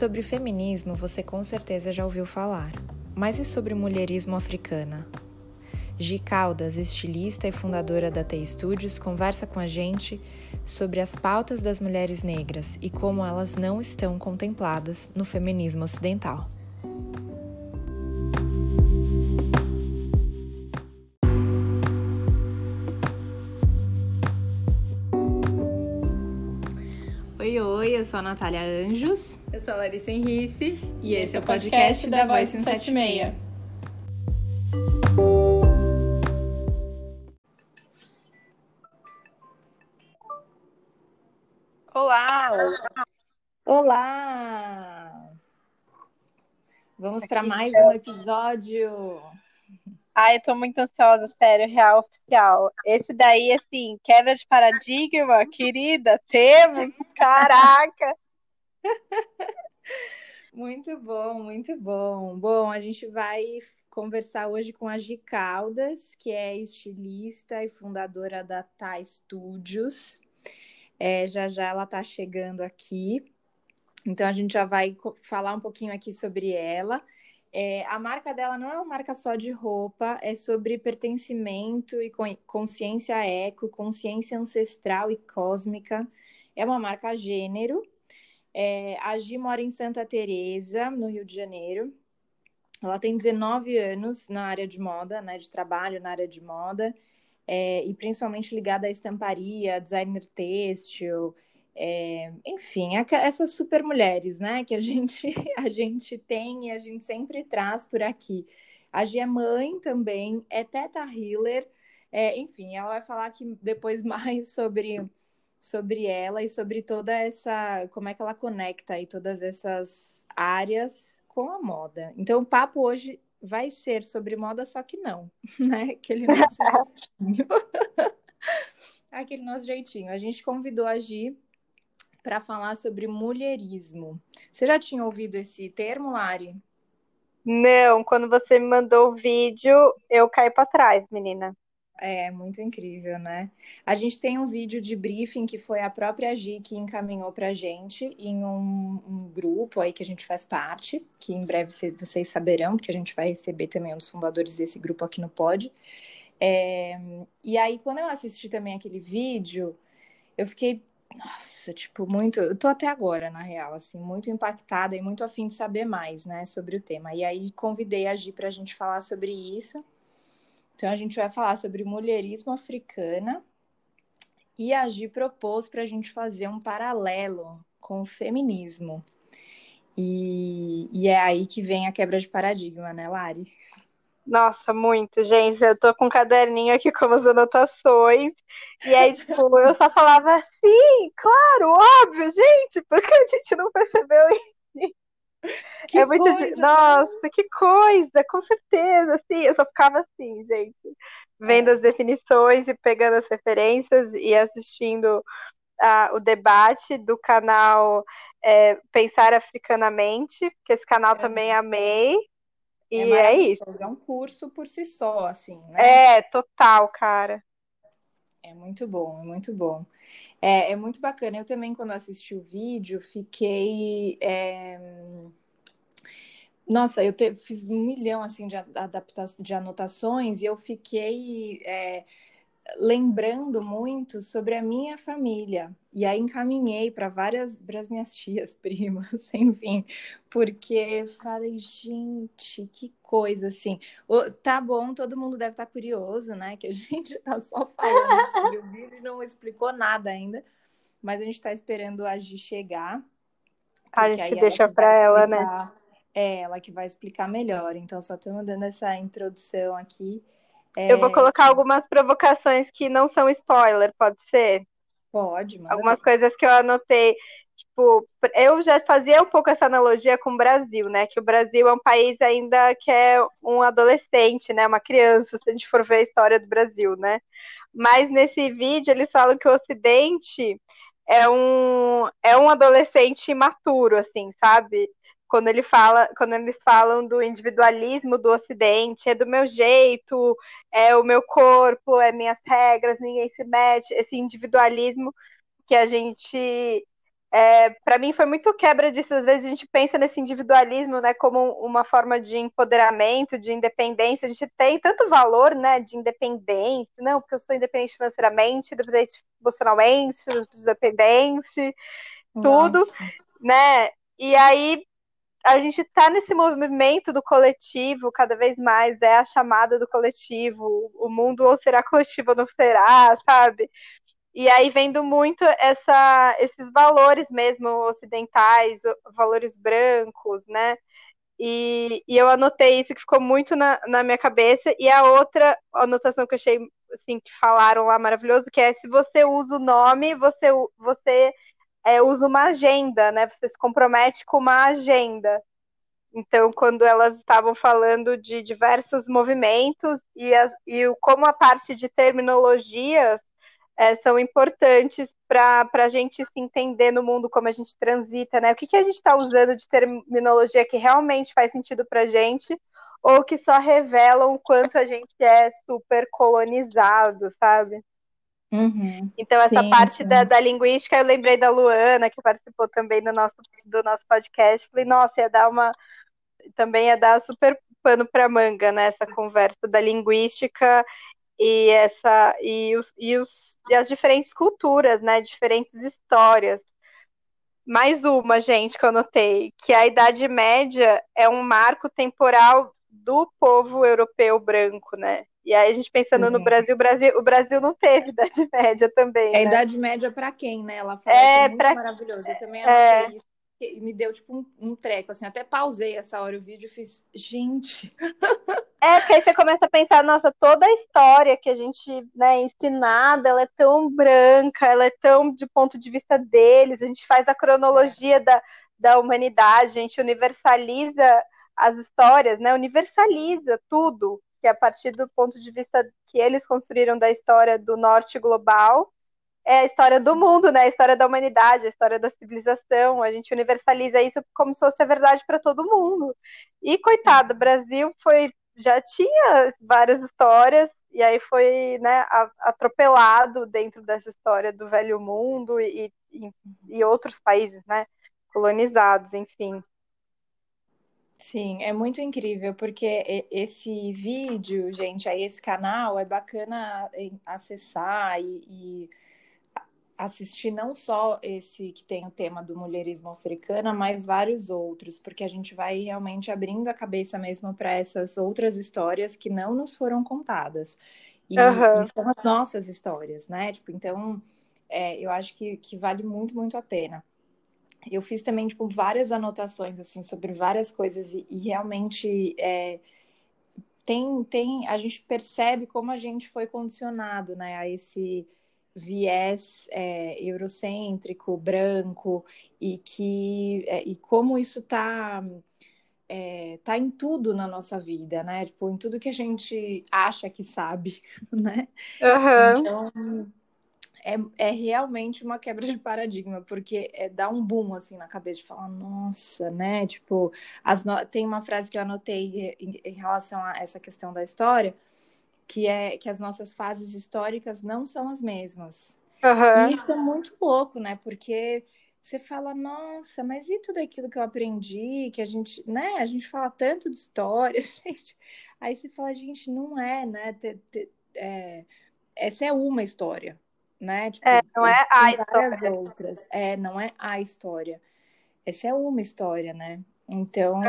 Sobre feminismo, você com certeza já ouviu falar. Mas e sobre mulherismo africana? Gi Caldas, estilista e fundadora da T Studios, conversa com a gente sobre as pautas das mulheres negras e como elas não estão contempladas no feminismo ocidental. Sou a Natália Anjos. Eu sou a Larissa Henrice. E esse é o podcast, da Voice 176. Olá! Olá! Vamos para mais um episódio. Ai, eu tô muito ansiosa, sério, real oficial. Esse daí, assim, quebra de paradigma, querida, temos, caraca! Muito bom, muito bom. Bom, a gente vai conversar hoje com a Gi Caldas, que é estilista e fundadora da Tá Studios. É, já já ela tá chegando aqui. Então a gente já vai falar um pouquinho aqui sobre ela. É, a marca dela não é uma marca só de roupa, é sobre pertencimento e consciência eco, consciência ancestral e cósmica. É uma marca gênero. É, a Gi mora em Santa Teresa, no Rio de Janeiro. Ela tem 19 anos na área de moda, né, de trabalho na área de moda, é, e principalmente ligada à estamparia, designer têxtil, é, enfim, essas super mulheres, né, que a gente, a gente tem e a gente sempre traz por aqui. A Gia é mãe também, é teta healer, é, enfim, ela vai falar aqui depois mais sobre, sobre ela e sobre toda essa, como é que ela conecta aí todas essas áreas com a moda. Então, o papo hoje vai ser sobre moda, só que não, né? Aquele nosso jeitinho. Aquele nosso jeitinho. A gente convidou a Gi para falar sobre mulherismo. Você já tinha ouvido esse termo, Lari? Não, quando você me mandou o vídeo, eu caí para trás, menina. É, muito incrível, né? A gente tem um vídeo de briefing que foi a própria Gi que encaminhou pra gente em um, um grupo aí que a gente faz parte, que em breve vocês saberão, porque a gente vai receber também um dos fundadores desse grupo aqui no Pod. É, e aí, quando eu assisti também aquele vídeo, eu fiquei nossa, tipo, muito. Eu tô até agora, na real, assim, muito impactada e muito afim de saber mais, né, sobre o tema. E aí convidei a Gi pra gente falar sobre isso. Então a gente vai falar sobre mulherismo africana. E a Gi propôs pra gente fazer um paralelo com o feminismo. E, e é aí que vem a quebra de paradigma, né, Lari? Nossa, muito, gente. Eu tô com um caderninho aqui com as anotações. E aí, tipo, eu só falava sim, claro, óbvio, gente, porque a gente não percebeu isso. Que é muito. Coisa, Nossa, né? que coisa, com certeza, sim. Eu só ficava assim, gente, vendo é. as definições e pegando as referências e assistindo o debate do canal é, Pensar Africanamente, que esse canal é. também amei. É e é, é isso. É um curso por si só, assim, né? É, total, cara. É muito bom, é muito bom. É, é muito bacana. Eu também, quando assisti o vídeo, fiquei. É... Nossa, eu te, fiz um milhão assim de, adapta de anotações e eu fiquei é, lembrando muito sobre a minha família. E aí encaminhei para várias para as minhas tias, primas, enfim, porque falei, gente, que coisa assim. Tá bom, todo mundo deve estar tá curioso, né? Que a gente tá só falando sobre o vídeo não explicou nada ainda. Mas a gente está esperando a Gi chegar. A gente deixa para ela, né? É, ela que vai explicar melhor. Então, só estou dando essa introdução aqui. É... Eu vou colocar algumas provocações que não são spoiler, pode ser? Pode, Algumas coisas que eu anotei. Tipo, eu já fazia um pouco essa analogia com o Brasil, né? Que o Brasil é um país ainda que é um adolescente, né? Uma criança, se a gente for ver a história do Brasil, né? Mas nesse vídeo eles falam que o Ocidente é um, é um adolescente imaturo, assim, sabe? Quando ele fala, quando eles falam do individualismo do Ocidente, é do meu jeito, é o meu corpo, é minhas regras, ninguém se mete, esse individualismo que a gente é, para mim foi muito quebra disso. Às vezes a gente pensa nesse individualismo, né, como uma forma de empoderamento, de independência. A gente tem tanto valor, né, de independência, não, porque eu sou independente financeiramente, independente emocionalmente, independente, tudo, Nossa. né? E aí a gente está nesse movimento do coletivo cada vez mais, é a chamada do coletivo, o mundo ou será coletivo ou não será, sabe? E aí vendo muito essa, esses valores mesmo ocidentais, valores brancos, né? E, e eu anotei isso que ficou muito na, na minha cabeça. E a outra anotação que eu achei assim, que falaram lá maravilhoso, que é se você usa o nome, você, você é, usa uma agenda, né? Você se compromete com uma agenda. Então, quando elas estavam falando de diversos movimentos e, as, e como a parte de terminologias é, são importantes para a gente se entender no mundo como a gente transita, né? O que, que a gente está usando de terminologia que realmente faz sentido para a gente ou que só revelam o quanto a gente é super colonizado, sabe? Uhum. Então, essa sim, parte sim. Da, da, linguística, eu lembrei da Luana, que participou também do nosso, do nosso podcast. Falei, nossa, ia dar uma. Também ia dar super pano para manga, né? Essa conversa da linguística e essa e, os, e, os, e as diferentes culturas, né? Diferentes histórias. Mais uma, gente, que eu notei, que a Idade Média é um marco temporal do povo europeu branco, né? E aí a gente pensando uhum. no Brasil, o Brasil, o Brasil não teve Idade Média também. É né? Idade Média para quem, né? Ela falou é, muito pra... maravilhoso. Eu também é. é... isso. E me deu tipo um, um, treco, assim, até pausei essa hora o vídeo e fiz, gente. É, porque aí você começa a pensar, nossa, toda a história que a gente né, é ensinada, ela é tão branca, ela é tão de ponto de vista deles, a gente faz a cronologia é. da, da humanidade, a gente universaliza as histórias, né? Universaliza tudo que é a partir do ponto de vista que eles construíram da história do norte global, é a história do mundo, né? A história da humanidade, a história da civilização. A gente universaliza isso como se fosse a verdade para todo mundo. E coitado, o Brasil foi já tinha várias histórias e aí foi né, atropelado dentro dessa história do velho mundo e, e, e outros países, né? Colonizados, enfim. Sim, é muito incrível, porque esse vídeo, gente, aí esse canal é bacana acessar e, e, assistir não só esse que tem o tema do mulherismo africana, mas vários outros, porque a gente vai realmente abrindo a cabeça mesmo para essas outras histórias que não nos foram contadas. E, uhum. e são as nossas histórias, né? Tipo, então, é, eu acho que, que vale muito, muito a pena eu fiz também tipo várias anotações assim sobre várias coisas e, e realmente é, tem tem a gente percebe como a gente foi condicionado né a esse viés é, eurocêntrico branco e que é, e como isso tá é, tá em tudo na nossa vida, né? Tipo, em tudo que a gente acha que sabe, né? Uhum. Então, é, é realmente uma quebra de paradigma, porque é, dá um boom assim na cabeça de falar, nossa, né? Tipo, as no... tem uma frase que eu anotei em, em, relação a essa questão da história, que é que as nossas fases históricas não são as mesmas. Uhum. E isso é muito louco, né? Porque você fala, nossa, mas e tudo aquilo que eu aprendi, que a gente, né? A gente fala tanto de história, gente. Aí você fala, gente, não é, né? é, essa é uma história, né? Tipo, é, não é a história. Outras. É, não é a história. Essa é uma história, né? Então,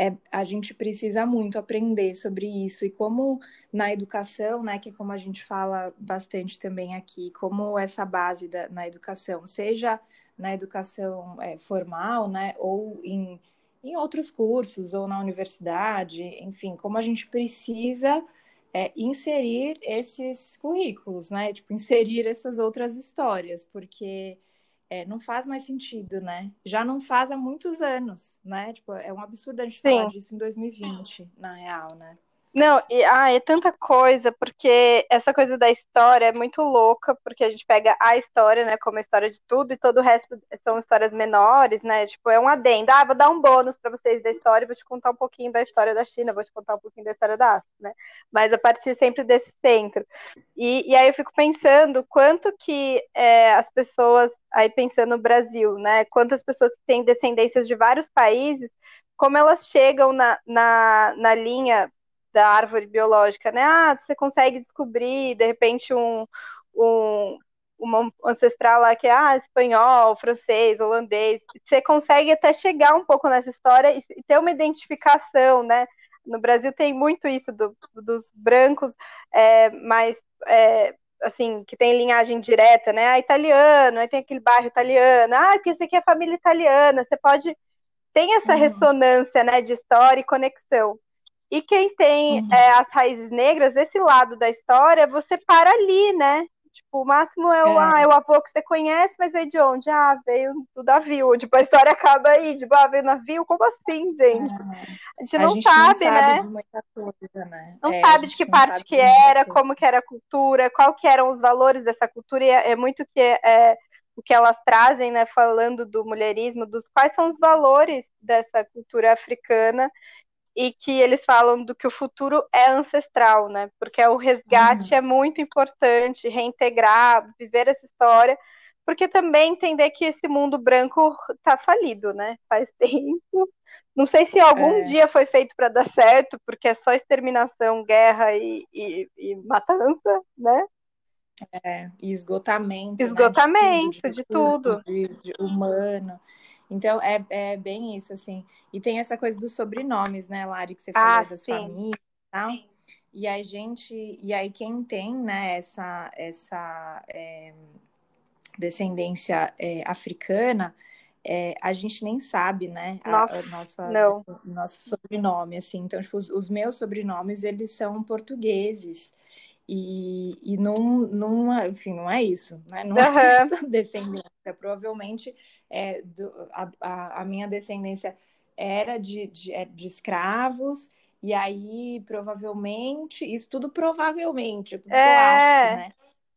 é, a gente precisa muito aprender sobre isso. E como na educação, né, que é como a gente fala bastante também aqui, como essa base da, na educação, seja na educação é, formal, né, ou em, em outros cursos, ou na universidade, enfim, como a gente precisa é, inserir esses currículos, né? Tipo, inserir essas outras histórias, porque é, não faz mais sentido, né? Já não faz há muitos anos, né? Tipo, é um absurdo a gente Sim. falar disso em 2020, na real, né? Não, e, ah, é tanta coisa, porque essa coisa da história é muito louca, porque a gente pega a história, né, como a história de tudo, e todo o resto são histórias menores, né, tipo, é um adendo, ah, vou dar um bônus para vocês da história, vou te contar um pouquinho da história da China, vou te contar um pouquinho da história da África, né, mas a partir sempre desse centro. E, e aí eu fico pensando quanto que é, as pessoas, aí pensando no Brasil, né, quantas pessoas têm descendências de vários países, como elas chegam na, na, na linha da árvore biológica, né? Ah, você consegue descobrir, de repente, um, um uma ancestral lá que é ah, espanhol, francês, holandês. Você consegue até chegar um pouco nessa história e ter uma identificação, né? No Brasil tem muito isso do, dos brancos, é, mas é, assim, que tem linhagem direta, né? Ah, italiano, aí tem aquele bairro italiano, ah, porque você aqui é família italiana, você pode. Tem essa uhum. ressonância né, de história e conexão. E quem tem uhum. é, as raízes negras, esse lado da história, você para ali, né? Tipo, o máximo é o, é. Ah, é o avô que você conhece, mas veio de onde? Ah, veio do navio. Tipo, a história acaba aí, tipo, ah, veio navio? Como assim, gente? É. A gente não a gente sabe, não sabe né? Coisa, né? Não é, sabe de que parte que era, como que era a cultura, qual que eram os valores dessa cultura, e é, é muito que é, o que elas trazem, né, falando do mulherismo, dos quais são os valores dessa cultura africana e que eles falam do que o futuro é ancestral, né? Porque o resgate uhum. é muito importante, reintegrar, viver essa história, porque também entender que esse mundo branco tá falido, né? Faz tempo. Não sei se algum é. dia foi feito para dar certo, porque é só exterminação, guerra e, e, e matança, né? É, e esgotamento. Esgotamento né? de tudo. De, tudo. De, de humano. Então, é, é bem isso, assim. E tem essa coisa dos sobrenomes, né, Lari, que você falou ah, das sim. famílias e tal. E a gente, e aí quem tem, né, essa, essa é, descendência é, africana, é, a gente nem sabe, né, nossa, a, a nossa, não. nosso sobrenome, assim. Então, tipo, os, os meus sobrenomes, eles são portugueses. E, e não, não, enfim, não é isso, né? Não uhum. é descendência. Provavelmente é, do, a, a, minha descendência era de, de, é, de, escravos, e aí provavelmente, isso tudo provavelmente, tudo é. acho, né?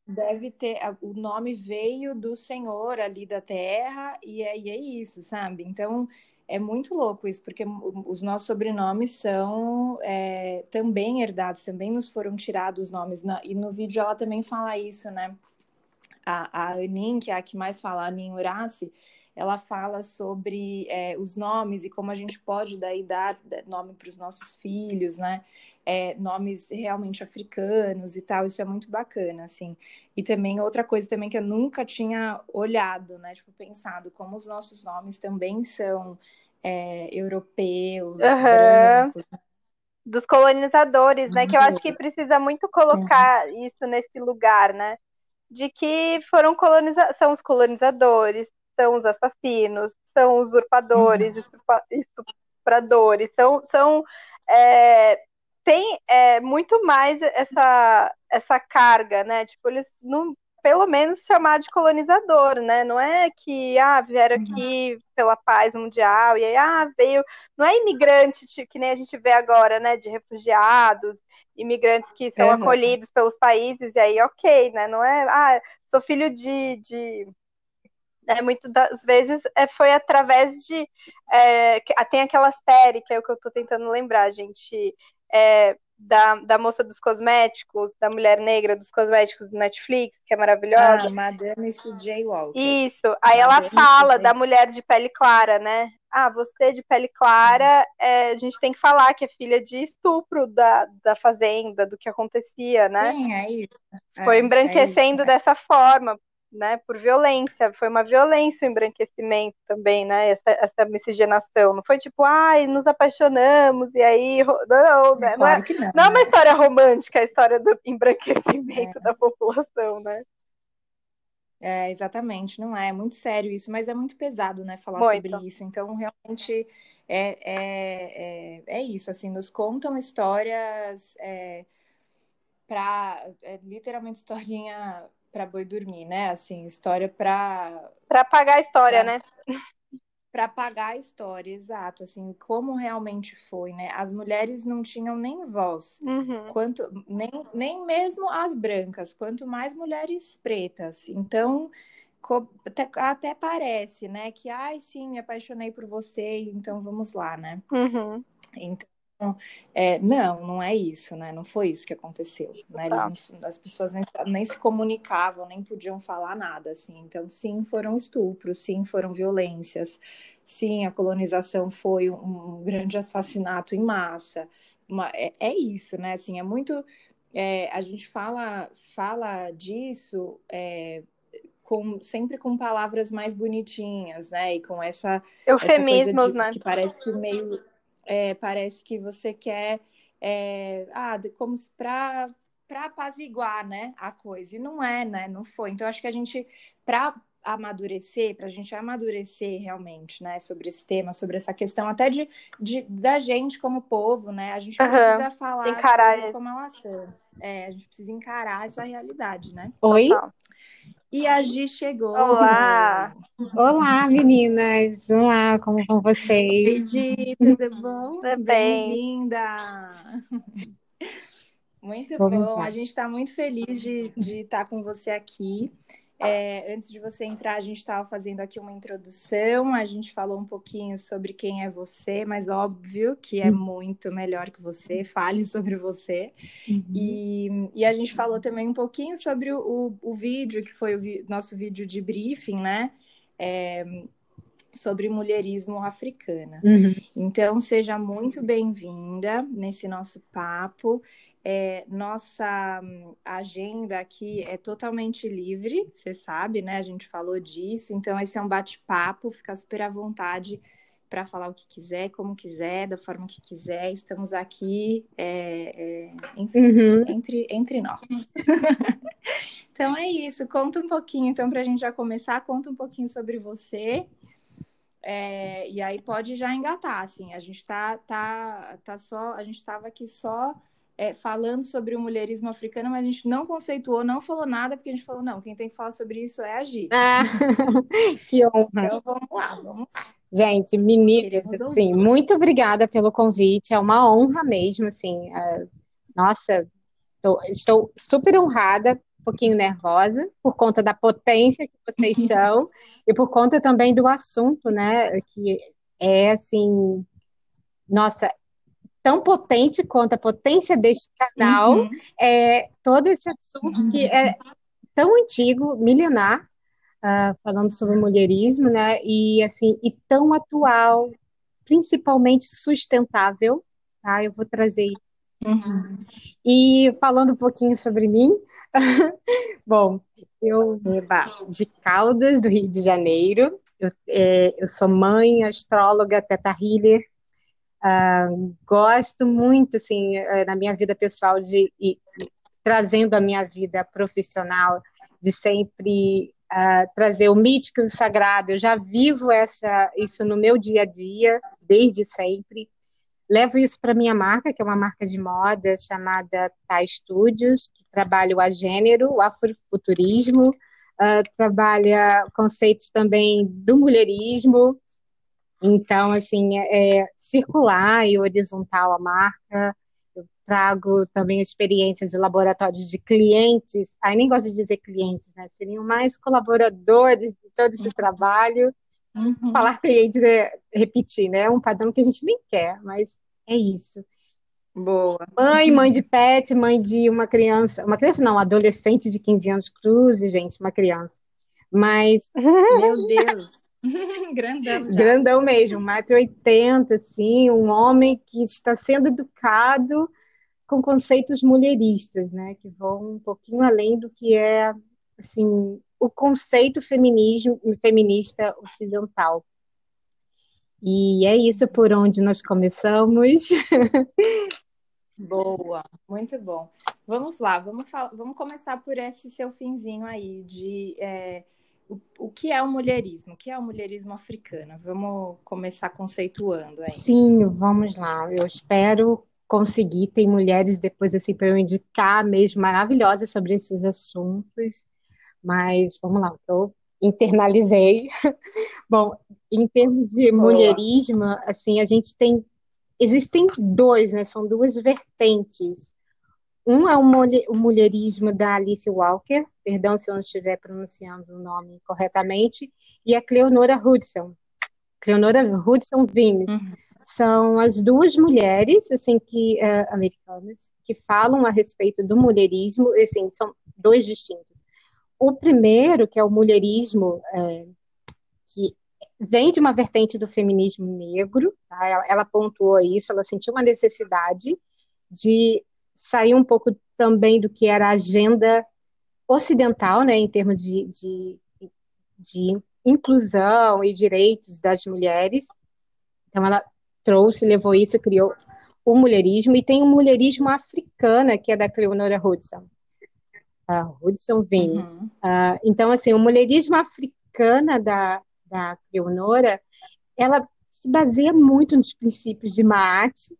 Deve ter, o nome veio do Senhor ali da terra, e é, e é isso, sabe? Então, é muito louco isso, porque os nossos sobrenomes são é, também herdados, também nos foram tirados os nomes. E no vídeo ela também fala isso, né? A, a Anin, que é a que mais fala, a Anin Uraci, ela fala sobre é, os nomes e como a gente pode daí dar nome para os nossos filhos, né? É, nomes realmente africanos e tal, isso é muito bacana, assim. E também outra coisa também que eu nunca tinha olhado, né? Tipo, pensado como os nossos nomes também são é, europeus, uhum. brancos, dos colonizadores, né? Que eu acho que precisa muito colocar isso nesse lugar, né? De que foram coloniza são os colonizadores, são os assassinos, são usurpadores, uhum. estupradores, são, são é, tem é, muito mais essa, essa carga, né? Tipo, eles não, pelo menos chamar de colonizador, né? Não é que ah, vieram uhum. aqui pela paz mundial e aí ah, veio, não é imigrante que nem a gente vê agora, né, de refugiados, imigrantes que são uhum. acolhidos pelos países e aí OK, né? Não é, ah, sou filho de, de é, muitas das vezes é, foi através de. É, tem aquela série, que é o que eu estou tentando lembrar, gente. É, da, da moça dos cosméticos, da mulher negra dos cosméticos do Netflix, que é maravilhosa. Ah, Madame C.J. Walker. Isso. Aí Madame ela fala da mulher de pele clara, né? Ah, você de pele clara, é, a gente tem que falar que é filha de estupro da, da fazenda, do que acontecia, né? Sim, é isso. Foi é, embranquecendo é isso, dessa forma, né, por violência, foi uma violência o embranquecimento também, né, essa, essa miscigenação, não foi tipo, ai, nos apaixonamos e aí, não, né, não, é, não, não, é uma né? história romântica, a história do embranquecimento é. da população, né. É, exatamente, não é, é muito sério isso, mas é muito pesado, né, falar muito. sobre isso, então realmente é, é, é, é isso, assim, nos contam histórias é, para, é, literalmente historinha para boi dormir, né? Assim, história para para apagar a história, pra... né? para pagar a história, exato, assim, como realmente foi, né? As mulheres não tinham nem voz, Uhum. quanto nem, nem mesmo as brancas, quanto mais mulheres pretas. Então, co- até, até parece, né, que ai, sim, me apaixonei por você, então vamos lá, né? Uhum. Então, é, não, não é isso, né? Não foi isso que aconteceu, né? Tá. Eles não- as pessoas nem, nem se comunicavam, nem podiam falar nada, assim. Então, sim, foram estupros, sim, foram violências, sim, a colonização foi um, um grande assassinato em massa. Uma- é, é isso, né? Assim, é muito. é, a gente fala, fala disso é, com, sempre com palavras mais bonitinhas, né? E com essa essa coisa Eufemismos, de né? que parece que meio é, parece que você quer é, ah, como para para apaziguar, né, a coisa. E não é, né? Não foi. Então acho que a gente para amadurecer, para a gente amadurecer realmente, né, sobre esse tema, sobre essa questão até de, de da gente como povo, né? A gente Aham. precisa falar as Encarar coisas isso. como elas são. É, a gente precisa encarar essa realidade, né? Oi? Total. E a Gi chegou. Olá! Olá, meninas! Olá, como vão Oi, vocês? Gi, tudo bom? Tudo bem? Bem-vinda! Muito bom, lá. a gente está muito feliz de, de estar com você aqui. É, antes de você entrar, a gente estava fazendo aqui uma introdução, a gente falou um pouquinho sobre quem é você, mas óbvio que é muito melhor que você, fale sobre você. E, e a gente falou também um pouquinho sobre o, o, o vídeo, que foi o vi- nosso vídeo de briefing, né? É, sobre mulherismo africana. Uhum. Então, seja muito bem-vinda nesse nosso papo. É, nossa hum, agenda aqui é totalmente livre, você sabe, né? A gente falou disso. Então, esse é um bate-papo, fica super à vontade para falar o que quiser, como quiser, da forma que quiser. Estamos aqui, é, é, enfim, Uhum. entre, entre nós. Então é isso, conta um pouquinho, então, para a gente já começar, conta um pouquinho sobre você. É, e aí pode já engatar, assim, a gente tá, tá, tá só, a gente estava aqui só é, falando sobre o mulherismo africano, mas a gente não conceituou, não falou nada, porque a gente falou, não, quem tem que falar sobre isso é a Gi. Ah, que honra. Então vamos lá, vamos Gente, meninas, assim, muito obrigada pelo convite. É uma honra mesmo, assim. é, Nossa, estou super honrada, um pouquinho nervosa, por conta da potência que vocês são e por conta também do assunto, né? Que é, assim, nossa, tão potente quanto a potência deste canal. Uhum. é, todo esse assunto que é tão antigo, milenar, ah, falando sobre mulherismo, né? E assim, e tão atual, principalmente sustentável, tá? Eu vou trazer. Uhum. E falando um pouquinho sobre mim, bom, eu Eba. de Caldas, do Rio de Janeiro. Eu, é, eu sou mãe, astróloga, teta healer. Ah, gosto muito, assim, eh, na minha vida pessoal, de ir trazendo a minha vida profissional, de sempre ah, trazer o mítico e o sagrado. Eu já vivo essa, isso no meu dia a dia, desde sempre. Levo isso para minha marca, que é uma marca de moda chamada Thai Studios, que trabalha o agênero, o afrofuturismo, ah, trabalha conceitos também do mulherismo. Então, assim, é é circular e horizontal a marca. Eu trago também experiências de laboratórios de clientes. Aí nem gosto de dizer clientes, né? Seriam mais colaboradores de todo esse trabalho. Uhum. Falar clientes é repetir, né? É um padrão que a gente nem quer, mas é isso. Boa. Mãe, mãe de pet, mãe de uma criança, uma criança não, adolescente de 15 anos, cruze, gente, uma criança. Mas Meu Deus. Grandão já. grandão mesmo, 1,80m, assim, um homem que está sendo educado com conceitos mulheristas, né, que vão um pouquinho além do que é, assim, o conceito feminismo, feminista ocidental. E é isso por onde nós começamos. Boa, muito bom. Vamos lá, vamos, vamos começar por esse seu finzinho aí de é, o, o que é o mulherismo? O que é o mulherismo africano? Vamos começar conceituando aí. Sim, vamos lá. Eu espero conseguir. Tem mulheres depois assim para eu indicar mesmo maravilhosas sobre esses assuntos. Mas vamos lá, estou internalizei. Bom, em termos de mulherismo, assim, a gente tem existem dois, né? São duas vertentes. Um é o, o mulherismo da Alice Walker, perdão se eu não estiver pronunciando o nome corretamente, e a Cleonora Hudson. Cleonora Hudson Vimes. Uhum. São as duas mulheres, assim, que uh, americanas, que falam a respeito do mulherismo, assim, são dois distintos. O primeiro, que é o mulherismo, é, que vem de uma vertente do feminismo negro, tá? ela, ela pontuou isso, ela sentiu uma necessidade de sair um pouco também do que era a agenda ocidental, né, em termos de, de, de inclusão e direitos das mulheres. Então, ela trouxe, levou isso, criou o mulherismo, e tem o mulherismo africana, que é da Cleonora Hudson. Uh, Hudson Venus. Uhum. Uh, então, assim, o mulherismo africana da, da Leonora, ela se baseia muito nos princípios de Maat.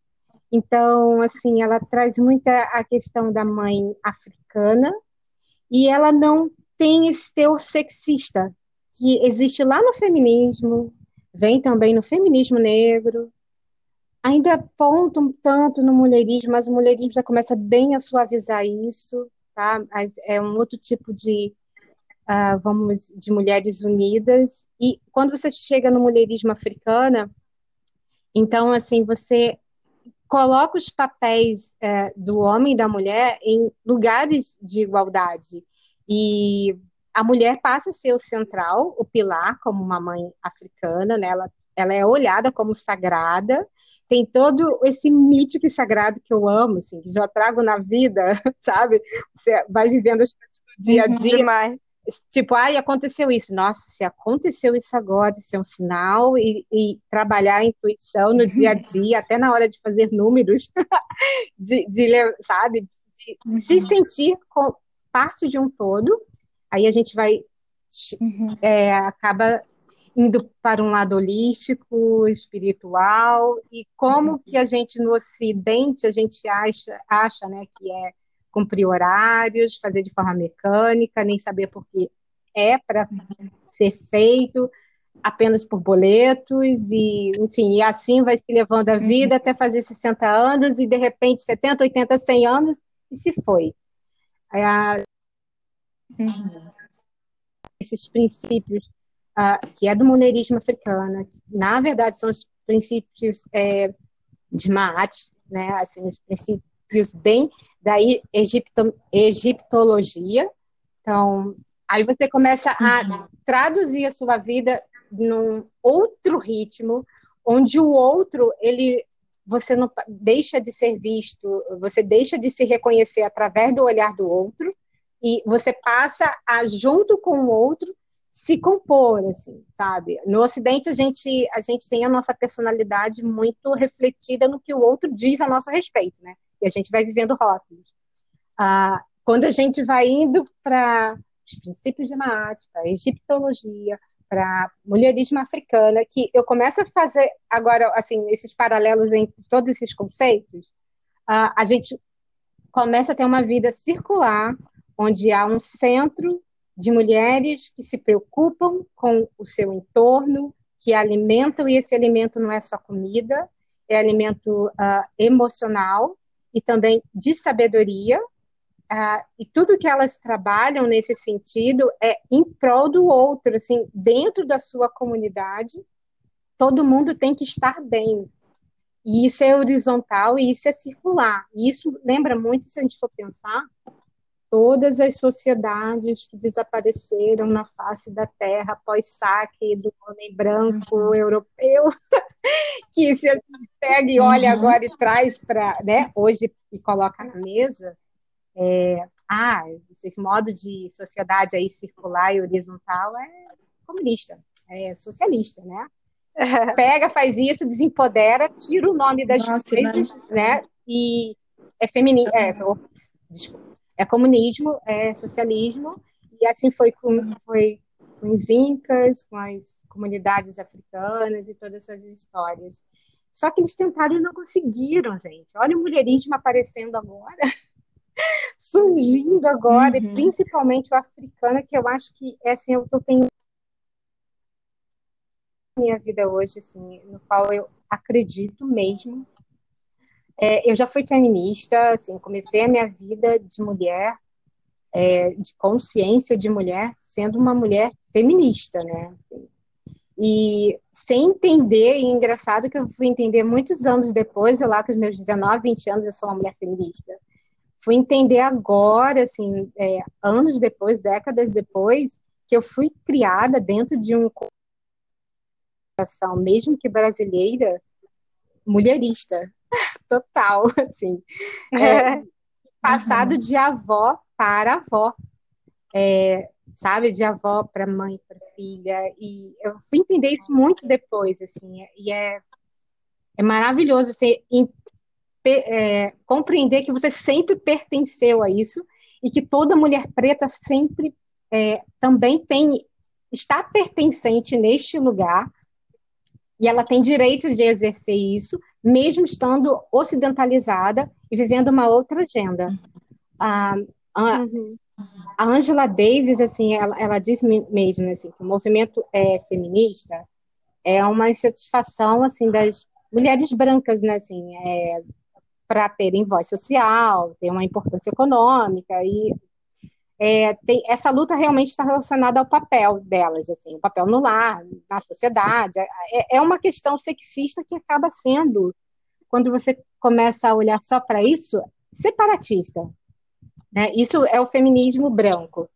Então, assim, ela traz muita a questão da mãe africana e ela não tem esse teor sexista que existe lá no feminismo, vem também no feminismo negro. Ainda aponta um tanto no mulherismo, mas o mulherismo já começa bem a suavizar isso, tá? É um outro tipo de uh, vamos, de mulheres unidas. E quando você chega no mulherismo africana, então, assim, você coloca os papéis uh, do homem e da mulher em lugares de igualdade. E a mulher passa a ser o central, o pilar, como uma mãe africana, né? Ela, ela é olhada como sagrada, tem todo esse mítico e sagrado que eu amo, assim, que já trago na vida, sabe? Você vai vivendo as coisas do dia a uhum. dia. Demais. Tipo, ai, aconteceu isso. Nossa, se aconteceu isso agora, isso é um sinal, e, e trabalhar a intuição no dia a dia, até na hora de fazer números, de, de, sabe, de, uhum. se sentir com, parte de um todo, aí a gente vai, uhum. é, acaba indo para um lado holístico, espiritual, e como uhum. que a gente no Ocidente, a gente acha, acha né, que é cumprir horários, fazer de forma mecânica, nem saber por que é para ser feito apenas por boletos e, enfim, e assim vai se levando a vida até fazer 60 anos e de repente 70, 80, 100 anos e se foi. uhum. Esses princípios uh, que é do moneirismo africano, que, na verdade são os princípios é, de Maat, né, assim, os princípios bem da egipto, egiptologia. Então, aí você começa a uhum. traduzir a sua vida num outro ritmo, onde o outro, ele você não deixa de ser visto, você deixa de se reconhecer através do olhar do outro e você passa a junto com o outro se compor, assim, sabe? No Ocidente a gente a gente tem a nossa personalidade muito refletida no que o outro diz a nosso respeito, né? E a gente vai vivendo rótulos. Ah, quando a gente vai indo para os princípios de Maat, para a egiptologia, para mulherismo africana, que eu começo a fazer agora, assim, esses paralelos entre todos esses conceitos, ah, a gente começa a ter uma vida circular, onde há um centro de mulheres que se preocupam com o seu entorno, que alimentam, e esse alimento não é só comida, é alimento uh, emocional, e também de sabedoria, uh, e tudo que elas trabalham nesse sentido é em prol do outro, assim, dentro da sua comunidade, todo mundo tem que estar bem. E isso é horizontal e isso é circular. E isso lembra muito, se a gente for pensar, todas as sociedades que desapareceram na face da Terra após saque do homem branco uhum. europeu, que se pega e olha uhum. agora e traz para, né, hoje e coloca na mesa, é, ah, esse modo de sociedade aí circular e horizontal é comunista, é socialista, né? Pega, faz isso, desempodera, tira o nome das Nossa, coisas, né? E é feminino, é, desculpa é comunismo, é socialismo, e assim foi com, foi com os incas, com as comunidades africanas e todas essas histórias. Só que eles tentaram e não conseguiram, gente. Olha o mulherismo aparecendo agora, surgindo agora, uhum. e principalmente o africano, que eu acho que é assim, eu tenho minha vida hoje, assim, no qual eu acredito mesmo. É, eu já fui feminista, assim, comecei a minha vida de mulher, é, de consciência de mulher, sendo uma mulher feminista, né? E sem entender, e engraçado que eu fui entender muitos anos depois, eu lá com os meus 19, 20 anos, eu sou uma mulher feminista. Fui entender agora, assim, é, anos depois, décadas depois, que eu fui criada dentro de um mesmo que brasileira, mulherista, total, assim. É, passado uhum. de avó para avó. É, sabe, de avó para mãe, para filha, e eu fui entender isso muito depois, assim, e é, é maravilhoso você é, compreender que você sempre pertenceu a isso e que toda mulher preta sempre é, também tem está pertencente neste lugar e ela tem direito de exercer isso, mesmo estando ocidentalizada e vivendo uma outra agenda. Ah, ah, uhum. A Angela Davis, assim, ela, ela diz mesmo assim, que o movimento é, feminista é uma insatisfação assim das mulheres brancas, né, assim, é, para terem voz social, ter uma importância econômica e é, tem, essa luta realmente está relacionada ao papel delas, assim, o papel no lar, na sociedade. É, é uma questão sexista que acaba sendo, quando você começa a olhar só para isso, separatista. Né? Isso é o feminismo branco.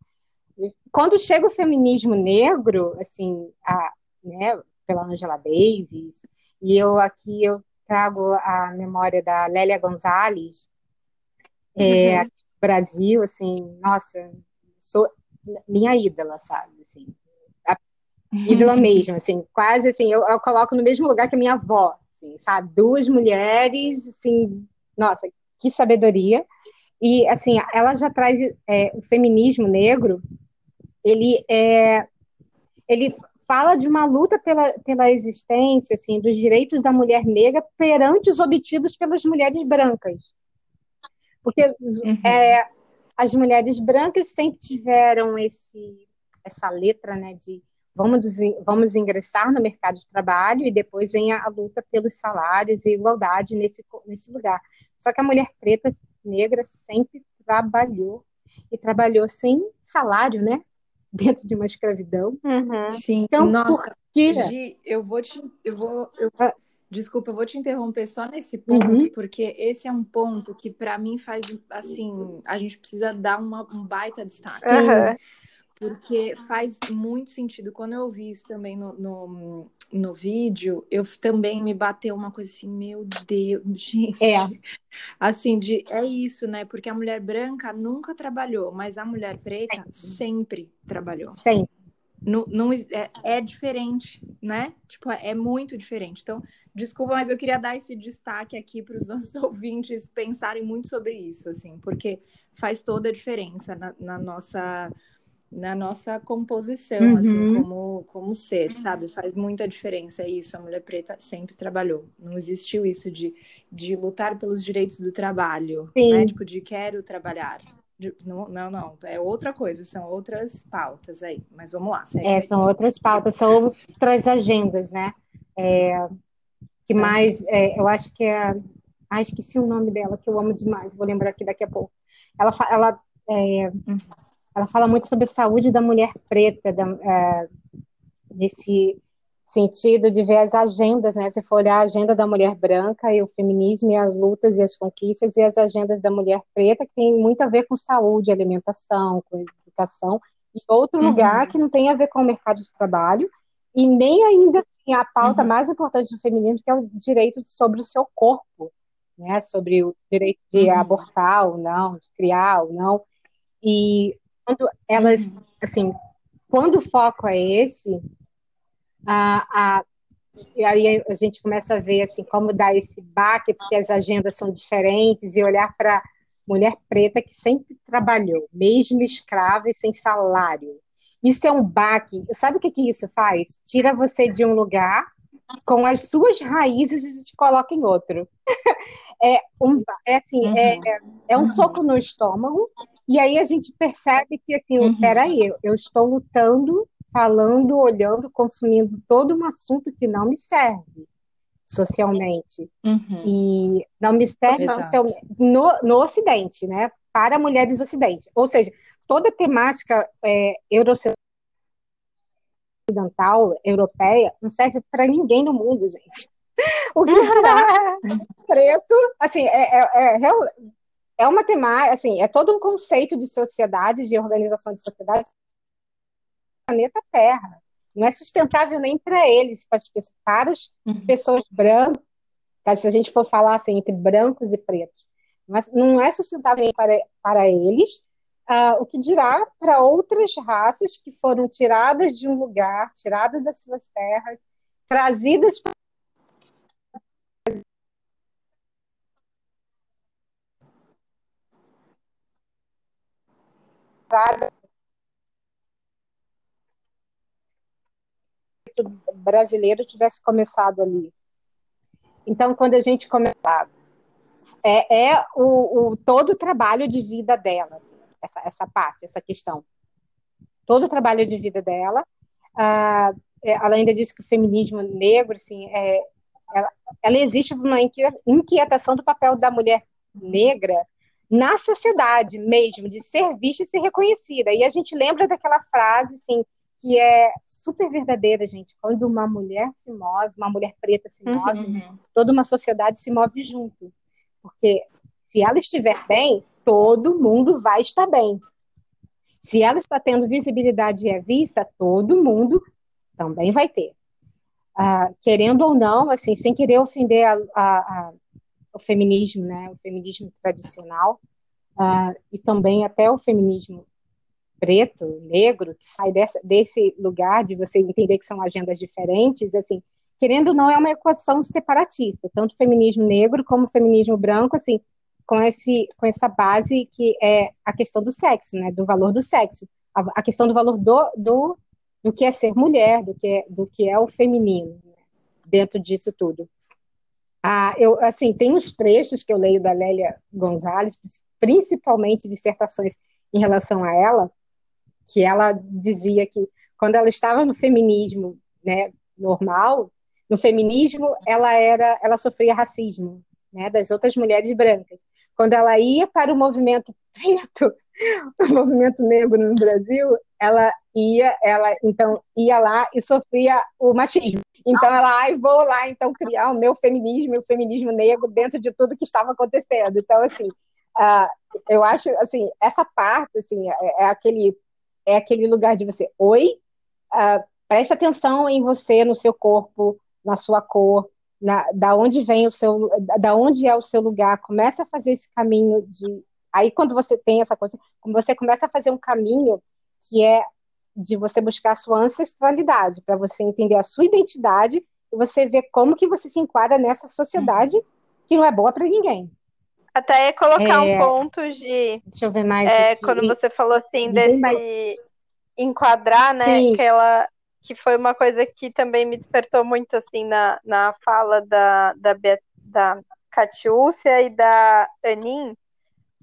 Quando chega o feminismo negro, assim, a, né, pela Angela Davis, e eu aqui eu trago a memória da Lélia Gonzalez, é, uhum. Brasil, assim, nossa, sou minha ídola, sabe, assim, a ídola mesmo, assim, quase assim, eu, eu, coloco no mesmo lugar que a minha avó, assim, sabe, duas mulheres, assim, nossa, que sabedoria, e, assim, ela já traz é, o feminismo negro, ele é, ele fala de uma luta pela, pela existência, assim, dos direitos da mulher negra perante os obtidos pelas mulheres brancas. Porque uhum. é, as mulheres brancas sempre tiveram esse, essa letra, né, de vamos, vamos ingressar no mercado de trabalho e depois vem a, a luta pelos salários e igualdade nesse, nesse lugar. Só que a mulher preta negra sempre trabalhou e trabalhou sem salário, né? Dentro de uma escravidão. Uhum. Sim. Então, Nossa, por quê? Gi, eu vou te, eu vou, eu, ah. Desculpa, eu vou te interromper só nesse ponto, uhum. porque esse é um ponto que para mim faz assim, a gente precisa dar uma, um baita destaque. Uhum porque faz muito sentido. Quando eu ouvi isso também no, no, no, vídeo, eu também me bateu uma coisa assim, meu Deus, gente. É. Assim, de, é isso, né? Porque a mulher branca nunca trabalhou, mas a mulher preta sempre trabalhou. Sempre. Não, não, é, é, diferente, né? Tipo, é muito diferente. Então, desculpa, mas eu queria dar esse destaque aqui para os nossos ouvintes pensarem muito sobre isso, assim, porque faz toda a diferença na, na nossa na nossa composição, assim, uhum. assim, como, como ser, sabe? Faz muita diferença isso. A mulher preta sempre trabalhou. Não existiu isso de, de lutar pelos direitos do trabalho, Sim. né? Tipo, de quero trabalhar. Não, não, não, é outra coisa, são outras pautas aí. Mas vamos lá. É, aí. são outras pautas, são outras agendas, né? É, que é. mais, é, eu acho que é. Ah, esqueci o nome dela, que eu amo demais, vou lembrar aqui daqui a pouco. Ela, ela é, uhum ela fala muito sobre a saúde da mulher preta, da, é, nesse sentido de ver as agendas, né? Se for olhar a agenda da mulher branca e o feminismo e as lutas e as conquistas e as agendas da mulher preta que tem muito a ver com saúde, alimentação, com educação e outro uhum. lugar que não tem a ver com o mercado de trabalho e nem ainda assim, a pauta uhum. mais importante do feminismo que é o direito sobre o seu corpo, né? Sobre o direito de uhum. abortar ou não, de criar ou não. E quando elas, uhum. assim, quando o foco é esse, a, a, e aí a gente começa a ver assim como dar esse baque, porque as agendas são diferentes, e olhar para mulher preta que sempre trabalhou, mesmo escrava e sem salário. Isso é um baque. Sabe o que, que isso faz? Tira você de um lugar com as suas raízes e te coloca em outro. é, um, é assim, uhum. é, é um soco no estômago e aí a gente percebe que, assim, uhum. peraí, eu, eu estou lutando falando, olhando, consumindo todo um assunto que não me serve socialmente. Uhum. E não me serve socialmente, no, no Ocidente, né? Para mulheres ocidente. Ou seja, toda a temática é, eurocidental, europeia, não serve para ninguém no mundo, gente. O que dirá preto, assim, é, é, é, é uma temática, assim, é todo um conceito de sociedade, de organização de sociedade planeta Terra. Não é sustentável nem para eles, para as, uhum. pessoas brancas, tá? se a gente for falar assim, entre brancos e pretos. Mas não é sustentável nem para, para eles, uh, o que dirá para outras raças que foram tiradas de um lugar, tiradas das suas terras, trazidas para brasileiro tivesse começado ali. Então, quando a gente começava, é, é o, o, todo o trabalho de vida dela, assim, essa, essa parte, essa questão. Todo o trabalho de vida dela. Ah, é, ela ainda disse que o feminismo negro, assim, é, ela, ela existe uma inquietação do papel da mulher negra na sociedade mesmo, de ser vista e ser reconhecida. E a gente lembra daquela frase, assim, que é super verdadeira, gente. Quando uma mulher se move, uma mulher preta se move, uhum. toda uma sociedade se move junto. Porque se ela estiver bem, todo mundo vai estar bem. Se ela está tendo visibilidade e é vista, todo mundo também vai ter. Ah, querendo ou não, assim, sem querer ofender a, a, a, o feminismo, né, o feminismo tradicional, ah, e também até o feminismo preto, negro, que sai dessa, desse lugar de você entender que são agendas diferentes, assim, querendo ou não, é uma equação separatista, tanto o feminismo negro como o feminismo branco, assim, com, esse, com essa base que é a questão do sexo, né, do valor do sexo, a, a questão do valor do, do, do que é ser mulher, do que é, do que é o feminino, né, dentro disso tudo. Ah, eu, assim, tem uns trechos que eu leio da Lélia Gonzalez, principalmente dissertações em relação a ela, que ela dizia que quando ela estava no feminismo, né, normal, no feminismo ela era, ela sofria racismo, né, das outras mulheres brancas. Quando ela ia para o movimento preto, o movimento negro no Brasil, ela ia, ela então ia lá e sofria o machismo. Então ela, ai, vou lá então criar o meu feminismo, o feminismo negro dentro de tudo que estava acontecendo. Então assim, uh, eu acho assim essa parte assim é, é aquele é aquele lugar de você, oi, uh, preste atenção em você, no seu corpo, na sua cor, na, da onde vem o seu, da onde é o seu lugar, começa a fazer esse caminho de, aí quando você tem essa coisa, você começa a fazer um caminho que é de você buscar a sua ancestralidade, para você entender a sua identidade e você ver como que você se enquadra nessa sociedade uhum. que não é boa para ninguém. Até colocar é... um ponto de. Deixa eu ver mais. É, quando você falou assim, desse mais... enquadrar, né? Sim. Que, ela, que foi uma coisa que também me despertou muito assim na, na fala da, da, da Catiúcia e da Anin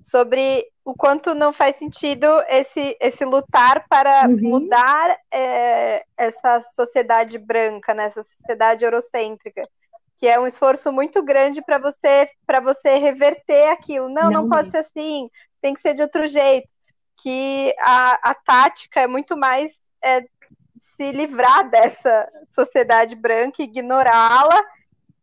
sobre o quanto não faz sentido esse, esse lutar para uhum. mudar é, essa sociedade branca, né, essa sociedade eurocêntrica que é um esforço muito grande para você para você reverter aquilo. Não, não, não pode ser assim, tem que ser de outro jeito. Que a, a tática é muito mais é, se livrar dessa sociedade branca, ignorá-la.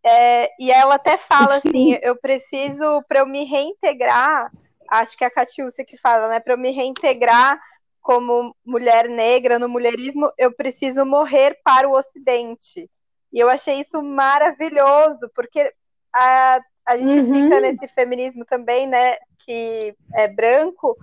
É, e ela até fala Sim. assim: eu preciso, para eu me reintegrar, acho que é a Catiúcia que fala, né? Para eu me reintegrar como mulher negra no mulherismo, eu preciso morrer para o Ocidente. E eu achei isso maravilhoso, porque a, a gente uhum. fica nesse feminismo também, né, que é branco,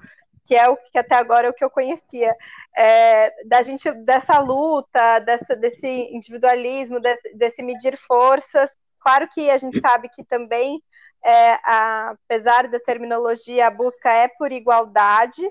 que é o que até agora é o que eu conhecia, é, da gente dessa luta, dessa, desse individualismo, desse, desse medir forças. Claro que a gente sabe que também, é, a, apesar da terminologia, a busca é por igualdade,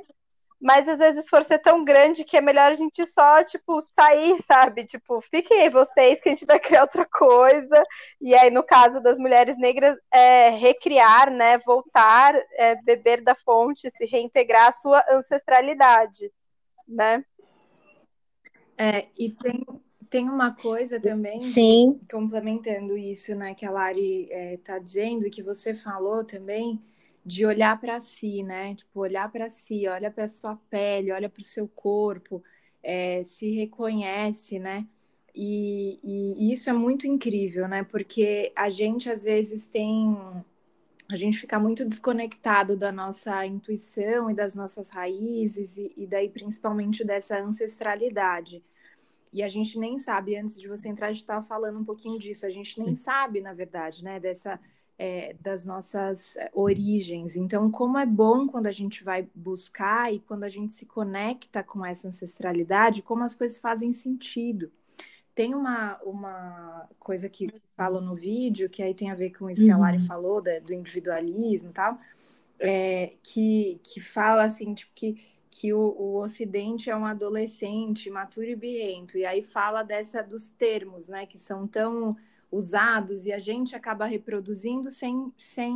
mas às vezes o esforço é tão grande que é melhor a gente só, tipo, sair, sabe? Tipo, fiquem aí vocês que a gente vai criar outra coisa. E aí, no caso das mulheres negras, é recriar, né? Voltar, é, beber da fonte, se reintegrar à sua ancestralidade, né? É, e tem, tem uma coisa também, Sim. complementando isso, né, que a Lari está é, dizendo e que você falou também, de olhar para si, né? Tipo, olhar para si, olha para sua pele, olha para o seu corpo, é, se reconhece, né? E, e, isso é muito incrível, né? Porque a gente às vezes tem. A gente fica muito desconectado da nossa intuição e das nossas raízes, e, e daí principalmente dessa ancestralidade. E a gente nem sabe, antes de você entrar, a gente estava falando um pouquinho disso, a gente nem sabe, na verdade, né, dessa, é, das nossas é, origens. Então, como é bom quando a gente vai buscar e quando a gente se conecta com essa ancestralidade, como as coisas fazem sentido. Tem uma, uma coisa que falo no vídeo, que aí tem a ver com isso que a Lari uhum. falou, da, do individualismo e tal, é, que, que fala assim, tipo, que, que o, o Ocidente é um adolescente maturo e birrento, e aí fala dessa dos termos, né, que são tão usados e a gente acaba reproduzindo sem, sem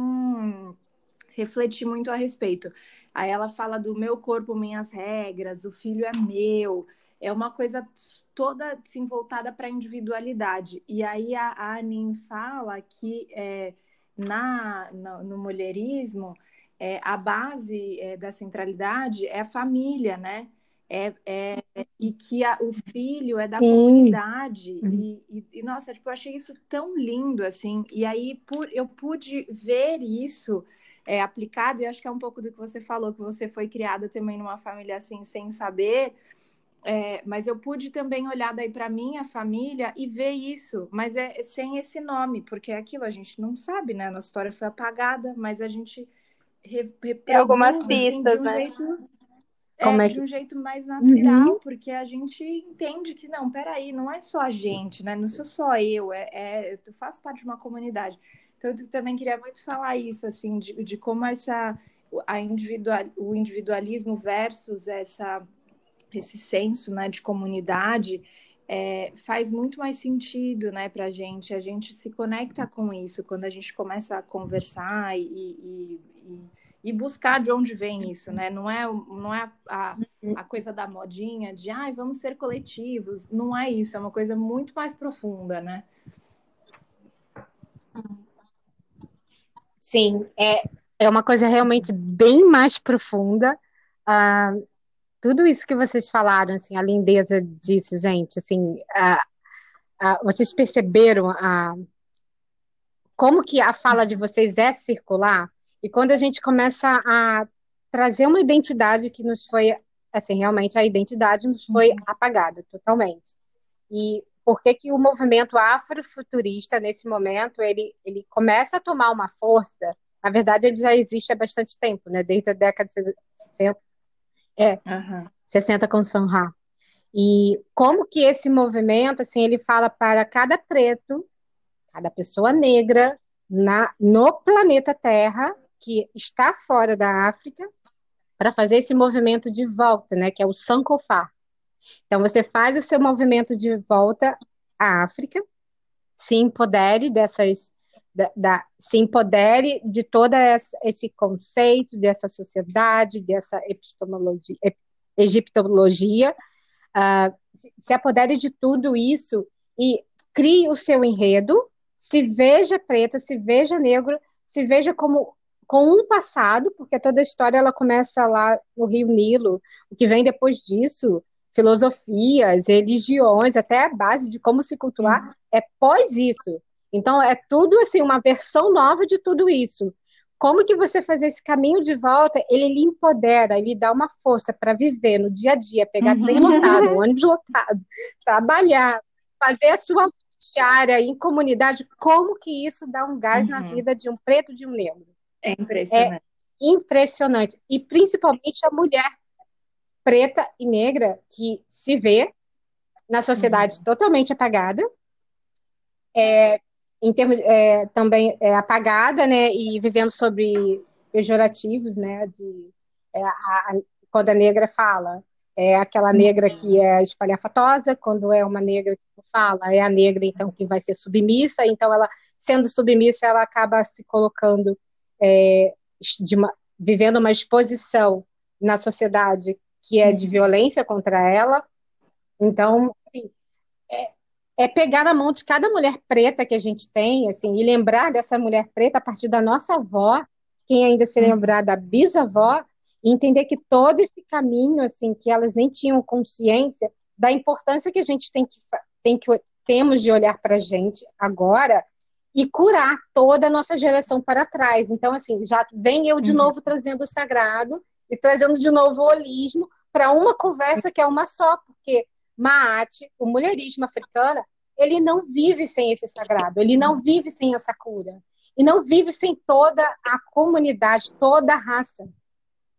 refletir muito a respeito. Aí ela fala do meu corpo, minhas regras, o filho é meu, é uma coisa toda assim, voltada para a individualidade. E aí a, a Anin fala que é, na, no, no mulherismo é, a base é, da centralidade é a família, né? É, é, e que a, o filho é da Sim. comunidade. Uhum. E, e, e, nossa, tipo, eu achei isso tão lindo, assim. E aí por, eu pude ver isso é, aplicado, e acho que é um pouco do que você falou, que você foi criada também numa família assim, sem saber. É, mas eu pude também olhar daí para minha família e ver isso, mas é sem esse nome, porque é aquilo a gente não sabe, né? A nossa história foi apagada, mas a gente re, Tem algumas assim, pistas, um né? Jeito, é, é que... de um jeito mais natural, uhum. porque a gente entende que não, peraí, não é só a gente, né? Não sou só eu, é, é eu faço parte de uma comunidade. Então eu também queria muito falar isso, assim, de, de como essa a individual, o individualismo versus essa esse senso né, de comunidade é, faz muito mais sentido né, para a gente. A gente se conecta com isso quando a gente começa a conversar e, e, e, e buscar de onde vem isso, né? Não é, não é a, a coisa da modinha de ah, vamos ser coletivos. Não é isso, é uma coisa muito mais profunda, né? Sim, é, é uma coisa realmente bem mais profunda. Uh, tudo isso que vocês falaram, assim, a lindeza disso, gente, assim, vocês perceberam a, como que a fala de vocês é circular? E quando a gente começa a trazer uma identidade que nos foi, assim, realmente a identidade nos foi uhum. apagada totalmente. E por que que o movimento afrofuturista, nesse momento, ele, ele começa a tomar uma força, na verdade ele já existe há bastante tempo, né, desde a década de 60, é, uhum. 60 com Sanha. E como que esse movimento, assim, ele fala para cada preto, cada pessoa negra na, no planeta Terra que está fora da África para fazer esse movimento de volta, né, que é o Sankofa. Então você faz o seu movimento de volta à África, se empodere dessas da, da, se empodere de todo esse conceito, dessa sociedade, dessa epistemologia, egiptologia, uh, se apodere de tudo isso e crie o seu enredo, se veja preta, se veja negro, se veja como com um passado, porque toda a história ela começa lá no Rio Nilo, o que vem depois disso, filosofias, religiões, até a base de como se cultuar, uhum. é pós isso. Então, é tudo assim, uma versão nova de tudo isso. Como que você fazer esse caminho de volta, ele lhe empodera, ele dá uma força para viver no dia a dia, pegar uhum. trem lotado, ônibus lotado, trabalhar, fazer a sua diária em comunidade, como que isso dá um gás uhum. na vida de um preto de um negro? É impressionante. É impressionante. E principalmente a mulher preta e negra que se vê na sociedade uhum. totalmente apagada, é, em termos é, também é, apagada, né, e vivendo sobre pejorativos, né, de é, a, quando a negra fala, é aquela negra que é espalhafatosa, quando é uma negra que fala, é a negra então que vai ser submissa, então ela sendo submissa ela acaba se colocando é, uma, vivendo uma exposição na sociedade que é de violência contra ela, Então, assim, é, é pegar na mão de cada mulher preta que a gente tem, assim, e lembrar dessa mulher preta a partir da nossa avó, quem ainda se uhum. lembrar da bisavó, e entender que todo esse caminho, assim, que elas nem tinham consciência da importância que a gente tem que, tem que temos de olhar para a gente agora e curar toda a nossa geração para trás. Então, assim, já vem eu de uhum. novo trazendo o sagrado e trazendo de novo o holismo para uma conversa que é uma só, porque Maat, o mulherismo africano, ele não vive sem esse sagrado, ele não vive sem essa cura, e não vive sem toda a comunidade, toda a raça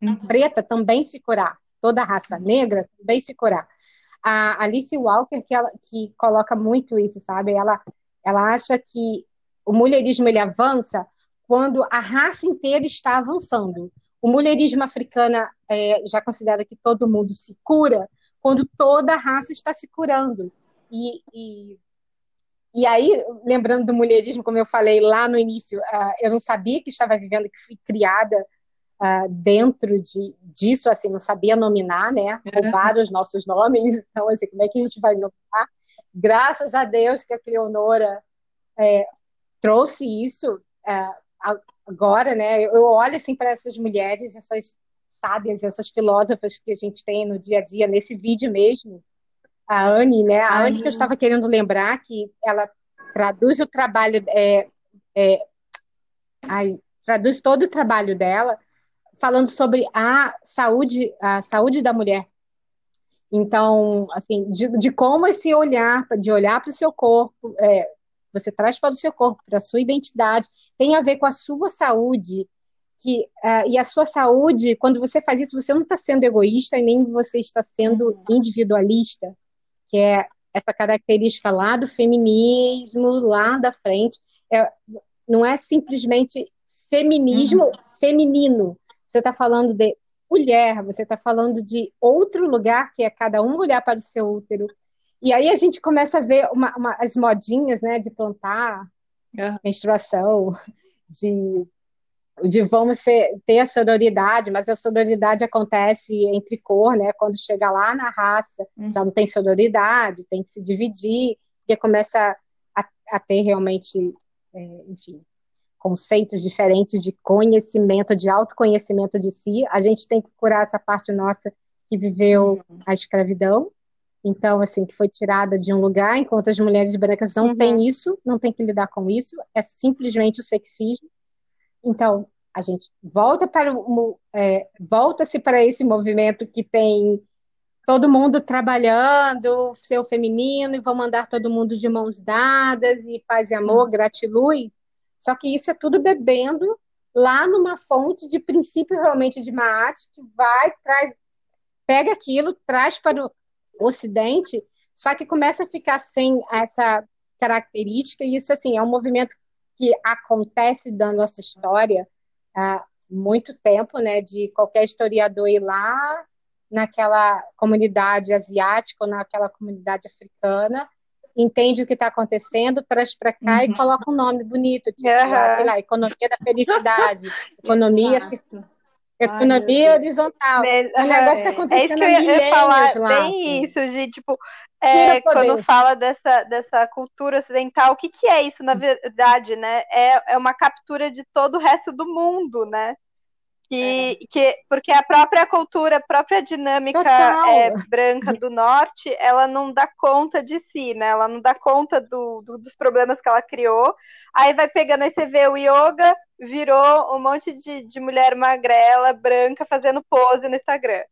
uhum. preta também se curar, toda a raça negra também se curar. A Alice Walker, que, ela, que coloca muito isso, sabe? Ela, ela acha que o mulherismo ele avança quando a raça inteira está avançando. O mulherismo africano é, já considera que todo mundo se cura quando toda a raça está se curando. E, e, e aí, lembrando do mulherismo, como eu falei lá no início, uh, eu não sabia que estava vivendo, que fui criada uh, dentro de, disso, assim, não sabia nominar, né? Roubaram os nossos nomes, então, assim, como é que a gente vai nominar? Graças a Deus que a Cleonora é, trouxe isso é, agora, né? Eu olho, assim, para essas mulheres, essas sábias, essas filósofas que a gente tem no dia a dia, nesse vídeo mesmo, a Anne, né? A Anne que eu estava querendo lembrar que ela traduz o trabalho, é, é, ai, traduz todo o trabalho dela falando sobre a saúde, a saúde da mulher. Então, assim, de, de como esse olhar, de olhar para o seu corpo, é, você traz para o seu corpo, para a sua identidade, tem a ver com a sua saúde, que uh, e a sua saúde, quando você faz isso, você não está sendo egoísta e nem você está sendo uhum. individualista, que é essa característica lá do feminismo, lá da frente. É, não é simplesmente feminismo uhum. feminino. Você está falando de mulher, você está falando de outro lugar, que é cada um olhar para o seu útero. E aí a gente começa a ver uma, uma, as modinhas né, de plantar, uhum. menstruação, de de vamos ser, ter a sororidade, mas a sororidade acontece entre cor, né? Quando chega lá na raça, uhum. já não tem sororidade, tem que se dividir, porque começa a, a ter realmente, é, enfim, conceitos diferentes de conhecimento, de autoconhecimento de si. A gente tem que curar essa parte nossa que viveu uhum. a escravidão, então, assim, que foi tirada de um lugar, enquanto as mulheres brancas não uhum. têm isso, não têm que lidar com isso, é simplesmente o sexismo. Então, a gente volta para o é, volta-se para esse movimento que tem todo mundo trabalhando, seu feminino, e vão mandar todo mundo de mãos dadas, e paz e amor, uhum. gratiluz. Só que isso é tudo bebendo lá numa fonte de princípio realmente de Maat, que vai, traz, pega aquilo, traz para o Ocidente, só que começa a ficar sem essa característica, e isso assim é um movimento que acontece da nossa história há muito tempo, né, de qualquer historiador ir lá naquela comunidade asiática ou naquela comunidade africana, entende o que está acontecendo, traz para cá uhum. e coloca um nome bonito, tipo, uhum. sei lá, economia da felicidade, economia Economia Ai, horizontal. O negócio está acontecendo é isso que eu ia falar, lá. Bem isso, de tipo, é, quando fala dessa, dessa cultura ocidental, o que, que é isso, na verdade, né? É, é uma captura de todo o resto do mundo, né? Que, é. que, porque a própria cultura, a própria dinâmica é, branca do norte, ela não dá conta de si, né? Ela não dá conta do, do, dos problemas que ela criou. Aí vai pegando, aí você vê o yoga, virou um monte de, de mulher magrela, branca, fazendo pose no Instagram.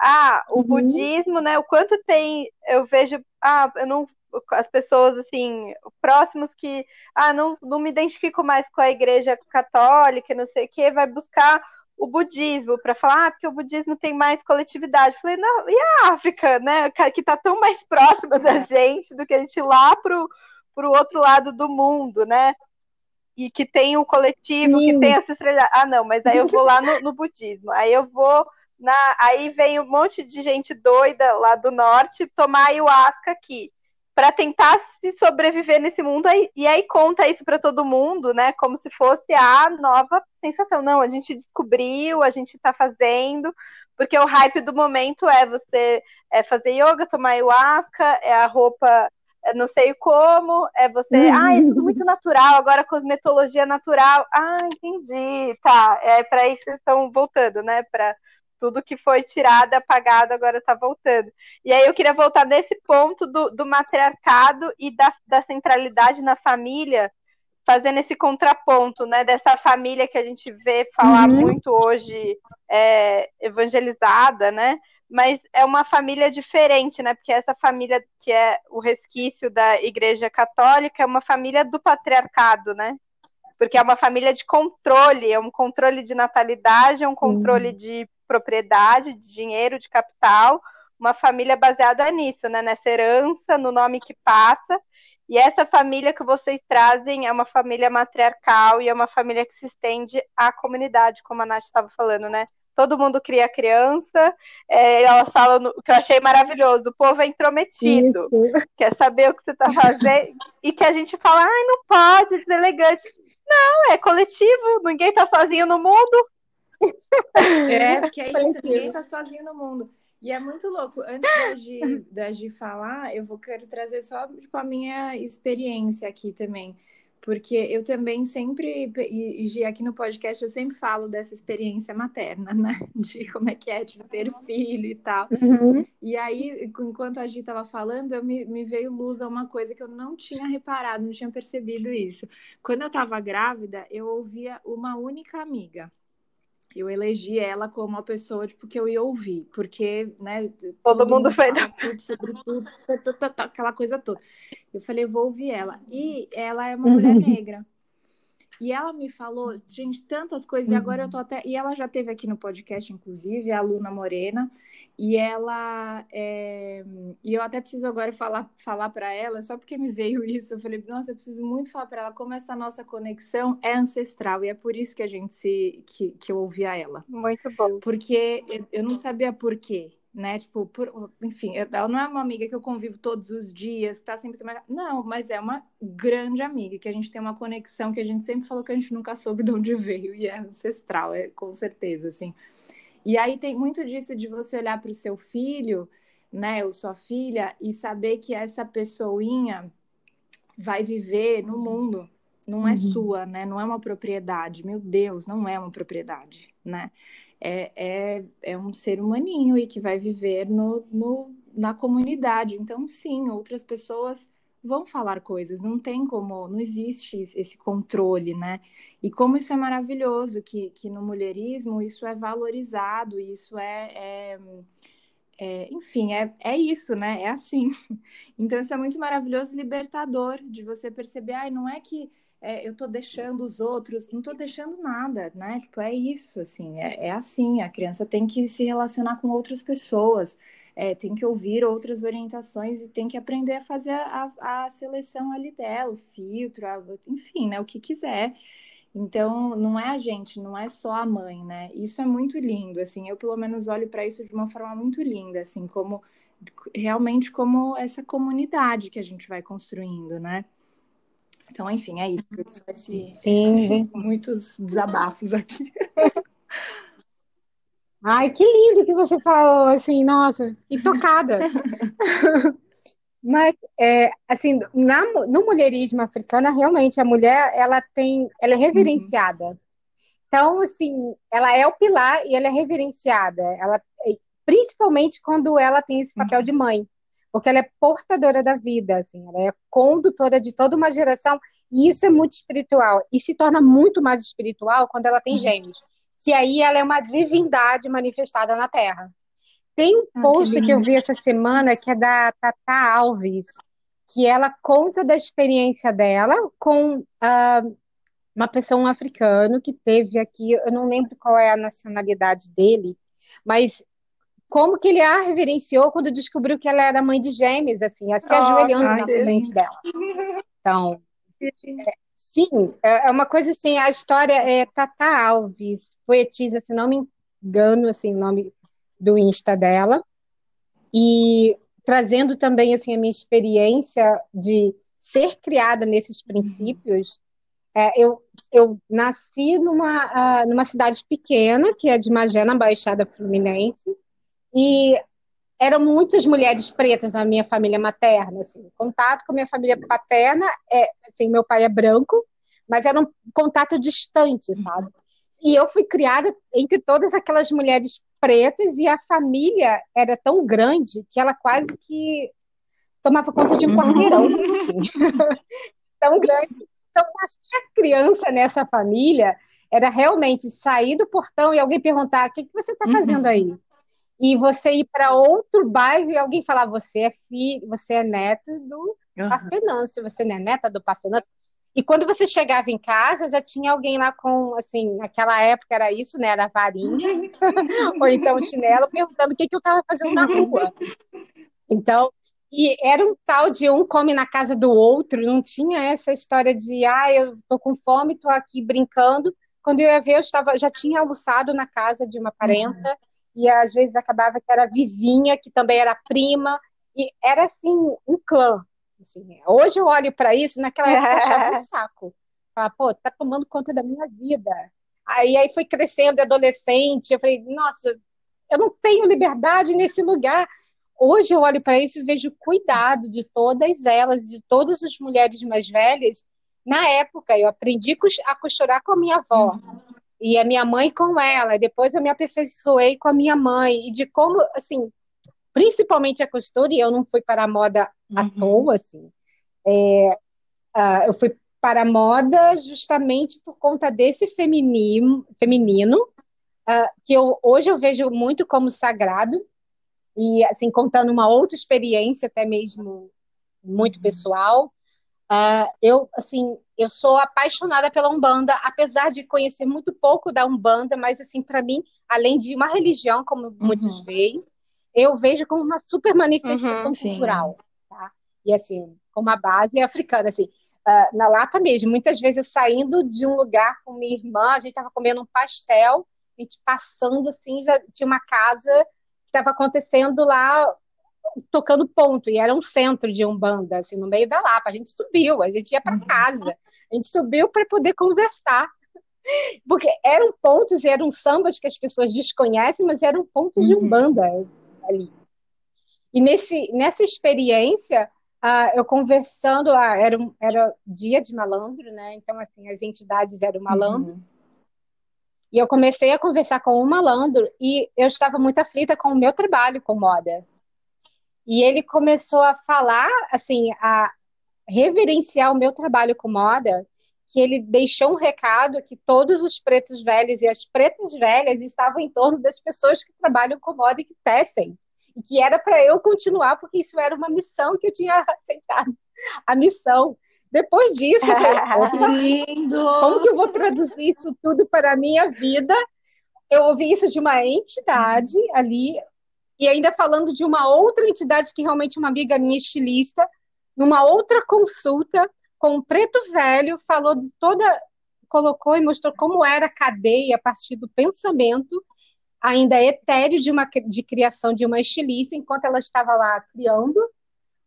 Ah, o uhum. budismo, né? O quanto tem, eu vejo, ah, eu não as pessoas assim próximos que ah não, não me identifico mais com a igreja católica não sei o que vai buscar o budismo para falar ah, porque o budismo tem mais coletividade eu falei não e a África né que está tão mais próxima da é. gente do que a gente ir lá pro pro outro lado do mundo né e que tem o coletivo Sim. que tem essa estrela ah não mas aí eu vou lá no, no budismo aí eu vou na, aí vem um monte de gente doida lá do norte tomar ayahuasca aqui para tentar se sobreviver nesse mundo e aí conta isso para todo mundo, né? Como se fosse a nova sensação. Não, a gente descobriu, a gente está fazendo, porque o hype do momento é você é fazer yoga, tomar ayahuasca, é a roupa é não sei como, é você, ah, é tudo muito natural, agora cosmetologia natural. Ah, entendi, tá. É para isso que estão voltando, né? Para tudo que foi tirado, apagado, agora está voltando. E aí eu queria voltar nesse ponto do, do matriarcado e da, da centralidade na família, fazendo esse contraponto, né, dessa família que a gente vê falar uhum. muito hoje, é, evangelizada, né, mas é uma família diferente, né, porque essa família que é o resquício da Igreja Católica é uma família do patriarcado, né, porque é uma família de controle, é um controle de natalidade, é um controle uhum. de propriedade, de dinheiro, de capital, uma família baseada nisso, né, nessa herança, no nome que passa, e essa família que vocês trazem é uma família matriarcal e é uma família que se estende à comunidade, como a Nath estava falando, né? Todo mundo cria criança, é, elas falam o que eu achei maravilhoso, o povo é intrometido, Isso. quer saber o que você está fazendo, e que a gente fala, ai, não pode, deselegante. Não, é coletivo, ninguém está sozinho no mundo. É, porque é isso, ninguém está sozinho no mundo. E é muito louco. Antes da Gi, da Gi falar, eu vou quero trazer só tipo, a minha experiência aqui também. Porque eu também sempre, e Gi, aqui no podcast, eu sempre falo dessa experiência materna, né? De como é que é de ter filho e tal. Uhum. E aí, enquanto a Gi estava falando, eu me, me veio luz a uma coisa que eu não tinha reparado, não tinha percebido isso. Quando eu estava grávida, eu ouvia uma única amiga eu elegi ela como uma pessoa tipo, que eu ia ouvir, porque, né? Todo, mundo, mundo foi tudo sobre tudo, aquela coisa toda. Eu falei, vou ouvir ela. E ela é uma mulher negra. E ela me falou, gente, tantas coisas, uhum. e agora eu tô até. E ela já teve aqui no podcast, inclusive, a Luna Morena, e ela. É... E eu até preciso agora falar, falar para ela, só porque me veio isso. Eu falei, nossa, eu preciso muito falar para ela como essa nossa conexão é ancestral, e é por isso que a gente se. que, que eu ouvia ela. Muito bom. Porque eu não sabia por quê né? Tipo, por, enfim, ela não é uma amiga que eu convivo todos os dias, que tá sempre. Não, mas é uma grande amiga, que a gente tem uma conexão que a gente sempre falou que a gente nunca soube de onde veio, e é ancestral, é com certeza, assim. E aí tem muito disso de você olhar para o seu filho, né, ou sua filha, e saber que essa pessoinha vai viver no mundo, não é uhum. sua, né? Não é uma propriedade. Meu Deus, não é uma propriedade, né? É, é, é um ser humaninho e que vai viver no, no, na comunidade. Então, sim, outras pessoas vão falar coisas, não tem como, não existe esse controle, né? E como isso é maravilhoso, que, que no mulherismo isso é valorizado, isso é, é, é, enfim, é, é isso, né? É assim. Então isso é muito maravilhoso, libertador, de você perceber, ai, não é que é, eu tô deixando os outros, não tô deixando nada, né? Tipo, é isso, assim, é, é assim, a criança tem que se relacionar com outras pessoas, é, tem que ouvir outras orientações e tem que aprender a fazer a, a seleção ali dela, o filtro, a, enfim, né? O que quiser. Então, não é a gente, não é só a mãe, né? Isso é muito lindo, assim, eu pelo menos olho para isso de uma forma muito linda, assim, como realmente como essa comunidade que a gente vai construindo, né? Então, enfim, é isso. Isso vai se, Sim. muitos desabafos aqui. Ai, que lindo que você falou, assim, nossa, e tocada. Mas, é, assim, na, no mulherismo africano, realmente, a mulher, ela tem, ela é reverenciada. Uhum. Então, assim, ela é o pilar e ela é reverenciada. Ela, principalmente quando ela tem esse papel uhum. de mãe porque ela é portadora da vida, assim, ela é condutora de toda uma geração, e isso é muito espiritual, e se torna muito mais espiritual quando ela tem uhum. gêmeos, que aí ela é uma divindade manifestada na Terra. Tem um ah, post que, que, eu vi essa semana que é da Tata Alves, que ela conta da experiência dela com uh, uma pessoa um africano que teve aqui, eu não lembro qual é a nacionalidade dele, mas como que ele a reverenciou quando descobriu que ela era mãe de gêmeos, assim, se oh, ajoelhando na frente dela. Então, é, sim, é, é uma coisa assim, a história é Tata Alves, poetisa, se não me engano, assim, o nome do Insta dela, e trazendo também, assim, a minha experiência de ser criada nesses princípios, é, eu, eu nasci numa, uh, numa cidade pequena, que é de Magé, na Baixada Fluminense, e eram muitas mulheres pretas na minha família materna, assim, contato com a minha família paterna, é, assim, meu pai é branco, mas era um contato distante, sabe? E eu fui criada entre todas aquelas mulheres pretas e a família era tão grande que ela quase que tomava conta de um quarteirão, uhum. assim. tão grande. Então, ser criança nessa família era realmente sair do portão e alguém perguntar: o que, que você está fazendo uhum. aí? E você ir para outro bairro e alguém falar: você é filho, você é neto do uhum. Parfenâncio, você não é neta do Parfenâncio. E quando você chegava em casa, já tinha alguém lá com, assim, naquela época era isso, né? Era varinha, ou então chinelo, perguntando o que, que eu estava fazendo na rua. Então, e era um tal de um come na casa do outro, não tinha essa história de, ah, eu tô com fome, tô aqui brincando. Quando eu ia ver, eu estava, já tinha almoçado na casa de uma parenta, uhum. E às vezes acabava que era vizinha, que também era prima, e era assim, um clã. Assim. Hoje eu olho para isso, naquela época eu achava um saco. Falava, pô, tá tomando conta da minha vida. Aí, aí foi crescendo, adolescente, eu falei, nossa, eu não tenho liberdade nesse lugar. Hoje eu olho para isso e vejo cuidado de todas elas, de todas as mulheres mais velhas. Na época, eu aprendi a costurar com a minha avó. Uhum. E a minha mãe com ela. Depois eu me aperfeiçoei com a minha mãe. E de como, assim, principalmente a costura, e eu não fui para a moda uhum. à toa, assim. É, uh, eu fui para a moda justamente por conta desse feminino, feminino uh, que eu, hoje eu vejo muito como sagrado, e assim contando uma outra experiência até mesmo muito uhum. pessoal uh, eu assim eu sou apaixonada pela umbanda apesar de conhecer muito pouco da umbanda mas assim para mim além de uma religião como uhum. muitos veem eu vejo como uma super manifestação uhum, cultural tá? e assim com uma base africana assim uh, na Lapa mesmo muitas vezes saindo de um lugar com minha irmã a gente estava comendo um pastel a gente passando assim já tinha uma casa estava acontecendo lá tocando ponto, e era um centro de Umbanda, assim, no meio da Lapa. A gente subiu, a gente ia para uhum. casa, a gente subiu para poder conversar. Porque eram pontos e eram sambas que as pessoas desconhecem, mas eram pontos uhum. de Umbanda ali. E nesse, nessa experiência, uh, eu conversando, uh, era, era dia de malandro, né? Então, assim, as entidades eram malandro. Uhum. E eu comecei a conversar com um malandro e eu estava muito aflita com o meu trabalho com moda. E ele começou a falar, assim, a reverenciar o meu trabalho com moda, que ele deixou um recado que todos os pretos velhos e as pretas velhas estavam em torno das pessoas que trabalham com moda e que tecem. E que era para eu continuar, porque isso era uma missão que eu tinha aceitado. A missão depois disso, lindo. como que eu vou traduzir isso tudo para a minha vida? Eu ouvi isso de uma entidade ali, e ainda falando de uma outra entidade que realmente uma amiga minha estilista, numa outra consulta com um preto velho, falou de toda, colocou e mostrou como era a cadeia a partir do pensamento ainda etéreo de uma de criação de uma estilista enquanto ela estava lá criando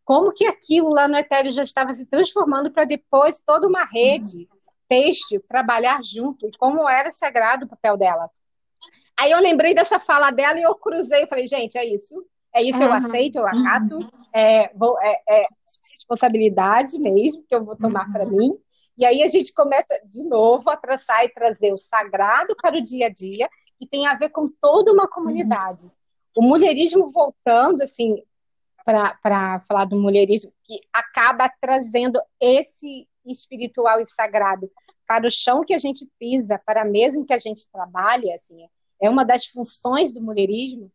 como que aquilo lá no Etéreo já estava se transformando para depois toda uma rede têxtil trabalhar junto, e como era sagrado o papel dela. Aí eu lembrei dessa fala dela e eu cruzei, e falei, gente, é isso, é isso, uhum. eu aceito, eu acato, é, vou, é, é responsabilidade mesmo que eu vou tomar uhum. para mim. E aí a gente começa de novo a traçar e trazer o sagrado para o dia a dia, que tem a ver com toda uma comunidade. Uhum. O mulherismo voltando, assim, para falar do mulherismo, que acaba trazendo esse espiritual e sagrado para o chão que a gente pisa, para a mesa em que a gente trabalha, assim, é uma das funções do mulherismo,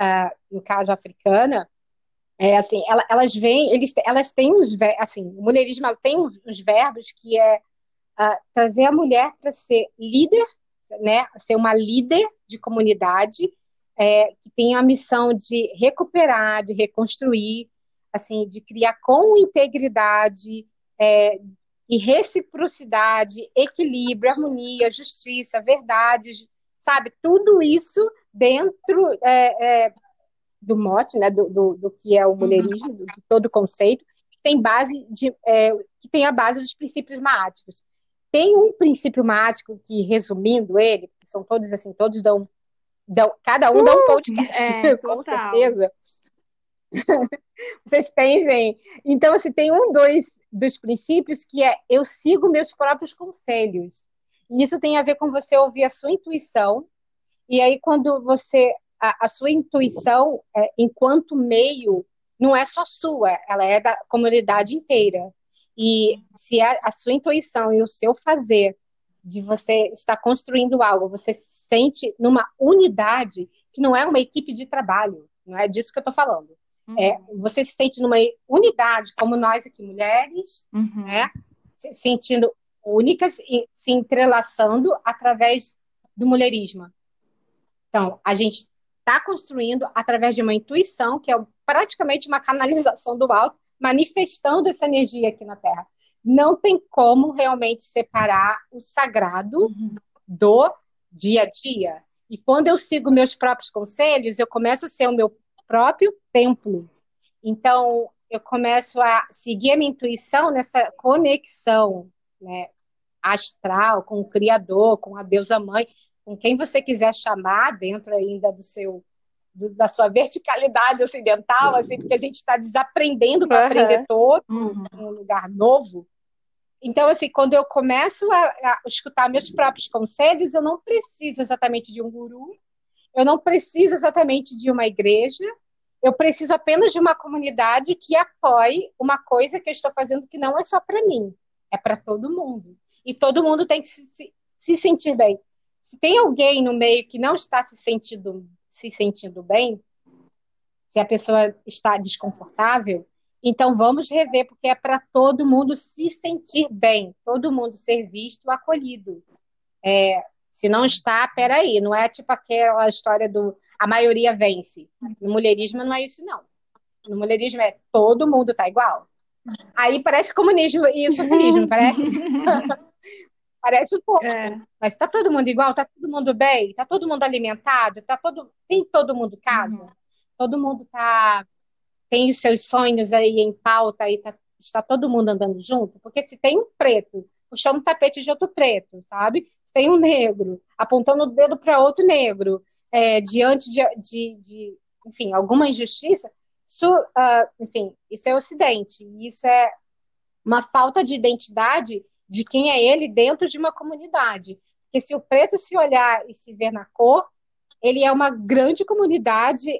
uh, no caso africana, é assim, ela, elas vêm, eles, elas têm uns, assim, o mulherismo tem uns, uns verbos que é uh, trazer a mulher para ser líder, né, ser uma líder de comunidade, é, que tem a missão de recuperar, de reconstruir, assim, de criar com integridade é, e reciprocidade, equilíbrio, harmonia, justiça, verdade, sabe? Tudo isso dentro é, é do mote, né, do, do, do, que é o mulherismo, uhum. de todo o conceito, tem base de, é, que tem a base dos princípios maáticos. tem um princípio mágico que, resumindo ele, são todos assim, todos dão, dão cada um uh, dá um uh, podcast, é, com certeza. Vocês pensem. Então, assim, tem um, dois dos princípios que é eu sigo meus próprios conselhos. Isso tem a ver com você ouvir a sua intuição. E aí, quando você. A, a sua intuição, é, enquanto meio, não é só sua, ela é da comunidade inteira. E se a, a sua intuição e o seu fazer de você estar construindo algo, você se sente numa unidade que não é uma equipe de trabalho, não é disso que eu estou falando. Uhum. É, você se sente numa unidade, como nós aqui, mulheres, uhum. né? se sentindo únicas e se entrelaçando através do mulherismo. Então, a gente está construindo através de uma intuição, que é praticamente uma canalização do alto, manifestando essa energia aqui na Terra. Não tem como realmente separar o sagrado do dia a dia. E quando eu sigo meus próprios conselhos, eu começo a ser o meu próprio templo. Então, eu começo a seguir a minha intuição nessa conexão né, astral com o Criador, com a deusa mãe, com quem você quiser chamar dentro ainda do seu do, da sua verticalidade ocidental, assim, porque a gente está desaprendendo para uhum. aprender todo uhum. um lugar novo. Então, assim, quando eu começo a, a, escutar meus próprios conselhos, eu não preciso exatamente de um guru, eu não preciso exatamente de uma igreja, eu preciso apenas de uma comunidade que apoie uma coisa que eu estou fazendo que não é só para mim, é para todo mundo. E todo mundo tem que se, se sentir bem. Se tem alguém no meio que não está se sentindo, se sentindo bem, se a pessoa está desconfortável, então vamos rever, porque é para todo mundo se sentir bem, todo mundo ser visto, acolhido. É, se não está, peraí, não é tipo aquela história do a maioria vence. No mulherismo não é isso, não. No mulherismo é todo mundo tá igual. Aí parece comunismo e socialismo, parece? parece um pouco. É. Mas tá todo mundo igual? Tá todo mundo bem? Tá todo mundo alimentado? Tá todo... Tem todo mundo casa? Uhum. Todo mundo tá... Tem os seus sonhos aí em pauta e tá... está todo mundo andando junto? Porque se tem um preto puxando o tapete de outro preto, sabe? tem um negro apontando o dedo para outro negro é, diante de, de, de, enfim, alguma injustiça, isso, uh, enfim, isso é Ocidente. Isso é uma falta de identidade de quem é ele dentro de uma comunidade. Porque se o preto se olhar e se ver na cor, ele é uma grande comunidade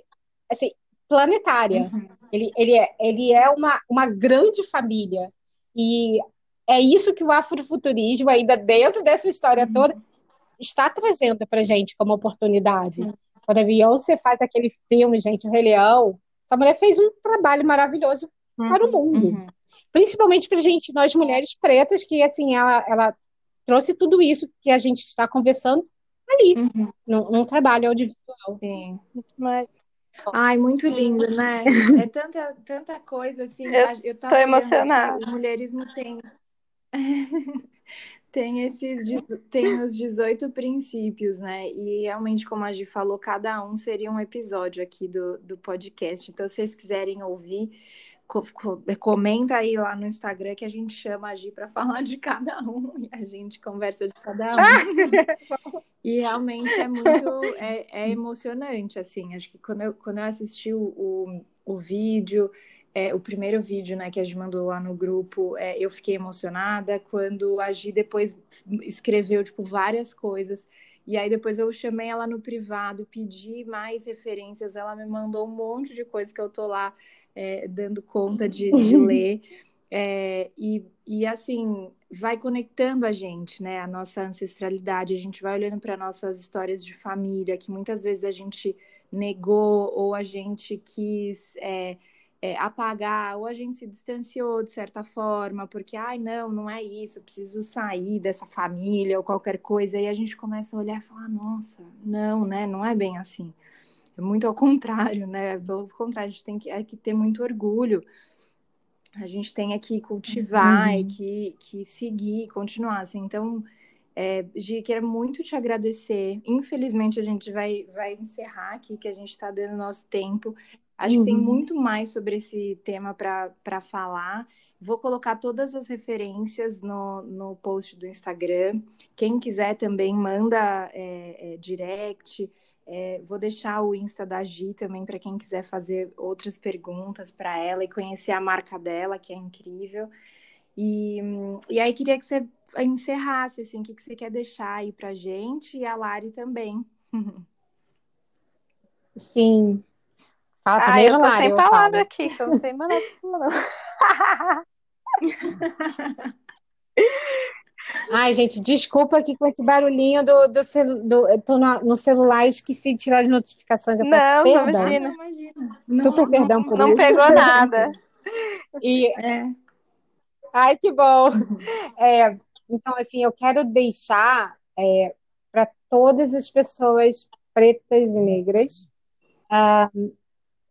assim, planetária. Uhum. Ele, ele, é, ele é uma, uma grande família. E é isso que o afrofuturismo, ainda dentro dessa história uhum. toda, está trazendo para gente como oportunidade. Sim. Quando a Beyoncé faz aquele filme, gente, o Rei Leão, essa mulher fez um trabalho maravilhoso uhum. para o mundo. Principalmente para gente, nós mulheres pretas, que assim, ela, ela trouxe tudo isso que a gente está conversando ali, uhum. num, num, trabalho audiovisual. Sim. Mas... Ai, muito lindo, né? É tanta, tanta coisa assim. Eu, eu tô emocionada. O mulherismo tem tem esses tem os 18 princípios, né? E realmente, como a Gi falou, cada um seria um episódio aqui do, do podcast. Então, se vocês quiserem ouvir, comenta aí lá no Instagram que a gente chama a Gi para falar de cada um e a gente conversa de cada um. e realmente é muito é, é, emocionante, assim. Acho que quando eu, quando eu assisti o, o, o vídeo é, o primeiro vídeo né, que a Gi mandou lá no grupo, é, eu fiquei emocionada quando a Gi depois escreveu tipo, várias coisas. E aí depois eu chamei ela no privado, pedi mais referências, ela me mandou um monte de coisa que eu tô lá é, dando conta de, de ler. É, e, e assim, vai conectando a gente, né? A nossa ancestralidade, a gente vai olhando para nossas histórias de família, que muitas vezes a gente negou ou a gente quis é, é, apagar, ou a gente se distanciou de certa forma, porque, ai, não, não é isso, preciso sair dessa família ou qualquer coisa, e a gente começa a olhar e falar, nossa, não, né, não é bem assim. É muito ao contrário, né? Pelo contrário, a gente tem que, é que ter muito orgulho. A gente tem é que cultivar uhum. e que, que seguir, continuar. Assim. Então, é, Gi, quero muito te agradecer. Infelizmente, a gente vai, vai encerrar aqui, que a gente está dando nosso tempo. Acho uhum. que tem uhum. muito mais sobre esse tema para falar. Vou colocar todas as referências no, no post do Instagram. Quem quiser também manda é, é, direct. É, vou deixar o Insta da Gi também para quem quiser fazer outras perguntas para ela e conhecer a marca dela, que é incrível. E, e aí queria que você encerrasse, assim, o que, que você quer deixar aí para gente e a Lari também. Sim. Fala ah, primeiro, eu tô Lari, sem palavra aqui, então não sei mais nada. Ai, gente, desculpa aqui com esse barulhinho do, do, celu, do eu tô no, no celular e esqueci de tirar as notificações. Eu não, não imagina. Super não, perdão por não, isso. Não pegou nada. E, é. Ai, que bom. É, então, assim, eu quero deixar é, para todas as pessoas pretas e negras uh,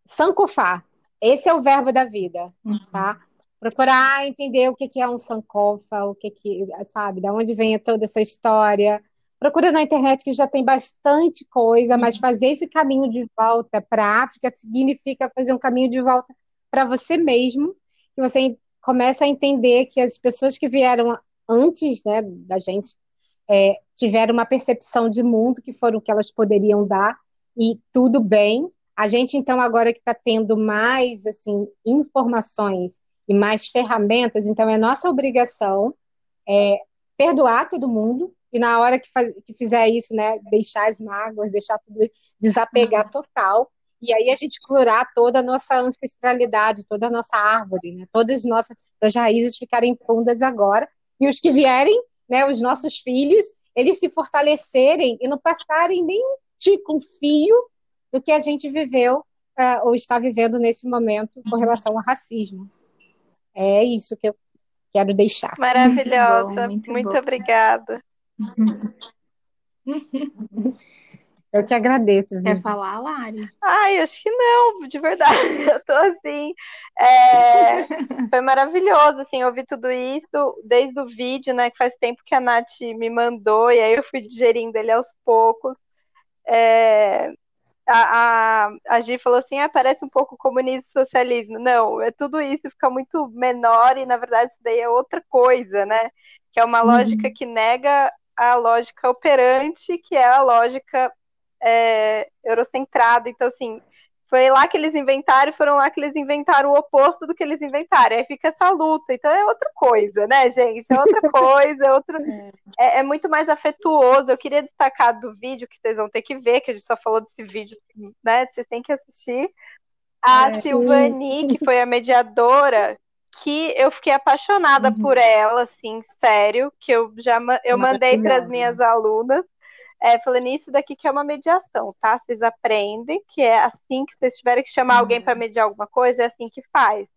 sankofar. Esse é o verbo da vida, tá? Procurar entender o que é um sankofa, o que que, sabe, da onde vem toda essa história. Procura na internet que já tem bastante coisa, mas uhum. fazer esse caminho de volta para a África significa fazer um caminho de volta para você mesmo, que você começa a entender que as pessoas que vieram antes né, da gente é, tiveram uma percepção de mundo que foram o que elas poderiam dar, e tudo bem. A gente, então, agora que está tendo mais assim informações e mais ferramentas, então é nossa obrigação é, perdoar todo mundo e na hora que, faz, que fizer isso, né, deixar as mágoas, deixar tudo, desapegar uhum. total, e aí a gente curar toda a nossa ancestralidade, toda a nossa árvore, né, todas as nossas as raízes ficarem fundas agora, e os que vierem, né, os nossos filhos, eles se fortalecerem e não passarem nem de com fio do que a gente viveu uh, ou está vivendo nesse momento com uhum. relação ao racismo. É isso que eu quero deixar. Maravilhosa. Muito, bom, muito, muito obrigada. Eu que agradeço. Quer falar, Lari? Ai, acho que não, de verdade. Eu tô assim. É... Foi maravilhoso, assim, ouvir tudo isso desde o vídeo, né? Que faz tempo que a Nath me mandou, e aí eu fui digerindo ele aos poucos. É a, a, a Gi falou assim: ah, parece um pouco comunismo e socialismo. Não, é tudo isso fica muito menor e, na verdade, isso daí é outra coisa, né? Que é uma uhum. lógica que nega a lógica operante, que é a lógica é, eurocentrada. Então, assim, foi lá que eles inventaram, foram lá que eles inventaram o oposto do que eles inventaram. Aí fica essa luta. Então é outra coisa, né, gente? É outra coisa, é, outro... É, é, muito mais afetuoso. Eu queria destacar do vídeo que vocês vão ter que ver, que a gente só falou desse vídeo, né? Vocês têm que assistir. A é, Silvani, que foi a mediadora, que eu fiquei apaixonada uhum. por ela, assim, sério, que eu já eu mandei para as minhas alunas. É, falando isso daqui que é uma mediação, tá? Vocês aprendem que é assim que vocês tiverem que chamar alguém para mediar alguma coisa, é assim que faz.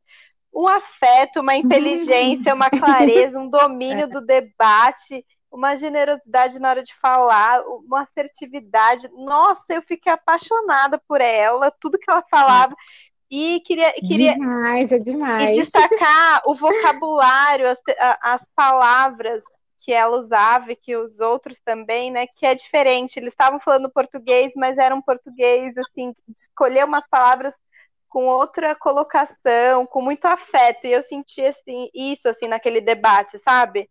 Um afeto, uma inteligência, uma clareza, um domínio do debate, uma generosidade na hora de falar, uma assertividade. Nossa, eu fiquei apaixonada por ela, tudo que ela falava. E queria, queria demais, é demais. E destacar o vocabulário, as, as palavras, que ela usava e que os outros também, né, que é diferente. Eles estavam falando português, mas era um português assim, de escolher umas palavras com outra colocação, com muito afeto. E eu senti assim isso assim naquele debate, sabe?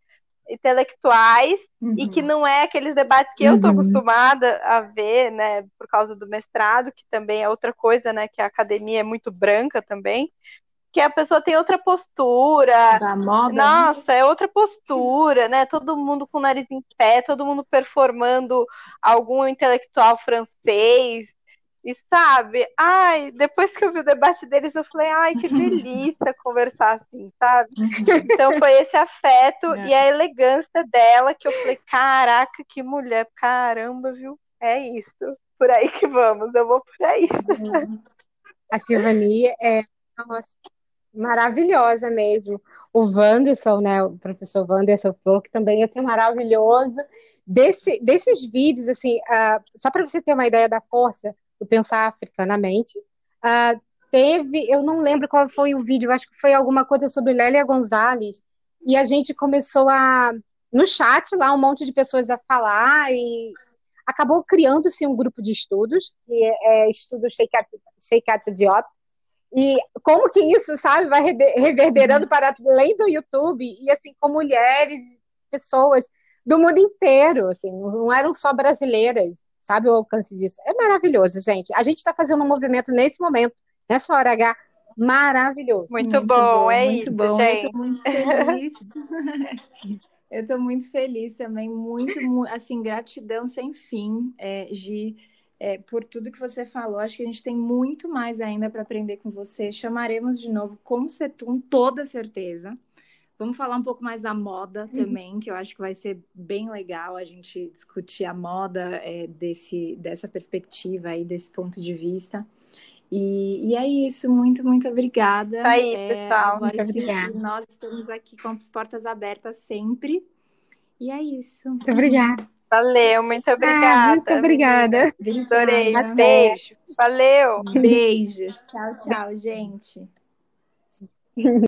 Intelectuais uhum. e que não é aqueles debates que uhum. eu tô acostumada a ver, né, por causa do mestrado, que também é outra coisa, né, que a academia é muito branca também que a pessoa tem outra postura. Da moda. Né? Nossa, é outra postura, né? Todo mundo com o nariz em pé, todo mundo performando algum intelectual francês. E sabe, ai, depois que eu vi o debate deles, eu falei, ai, que delícia conversar assim, sabe? Então foi esse afeto é. e a elegância dela que eu falei, caraca, que mulher, caramba, viu? É isso. Por aí que vamos, eu vou por aí. A Silvani é, nossa, maravilhosa mesmo. O Wanderson, né, o professor Wanderson Flor, que também é maravilhoso. Desse, desses vídeos, assim, uh, só para você ter uma ideia da força do pensar africanamente, uh, teve, eu não lembro qual foi o vídeo, acho que foi alguma coisa sobre Lélia Gonzalez, e a gente começou a, no chat lá, um monte de pessoas a falar, e acabou criando-se um grupo de estudos, que é, é estudo Sheikhat Diop, E como que isso, sabe, vai reverberando para além do YouTube e assim com mulheres, pessoas do mundo inteiro, assim, não eram só brasileiras, sabe o alcance disso? É maravilhoso, gente. A gente está fazendo um movimento nesse momento, nessa hora H, maravilhoso. Muito, muito bom, bom, é muito isso, bom. gente. Eu tô muito feliz. Eu estou muito feliz também, muito, assim, gratidão sem fim, é, Gi, é, por tudo que você falou. Acho que a gente tem muito mais ainda para aprender com você. Chamaremos de novo com Setum, toda certeza. Vamos falar um pouco mais da moda uhum. também, que eu acho que vai ser bem legal a gente discutir a moda é, desse, dessa perspectiva aí, desse ponto de vista. E, e é isso, muito, muito obrigada. Tá aí, é, pessoal. Muito obrigada. Nós estamos aqui com as portas abertas sempre. E é isso. Muito obrigada. Valeu, muito obrigada. Ah, muito obrigada. Adorei. Beijo. Valeu. Beijos. Tchau, tchau, gente.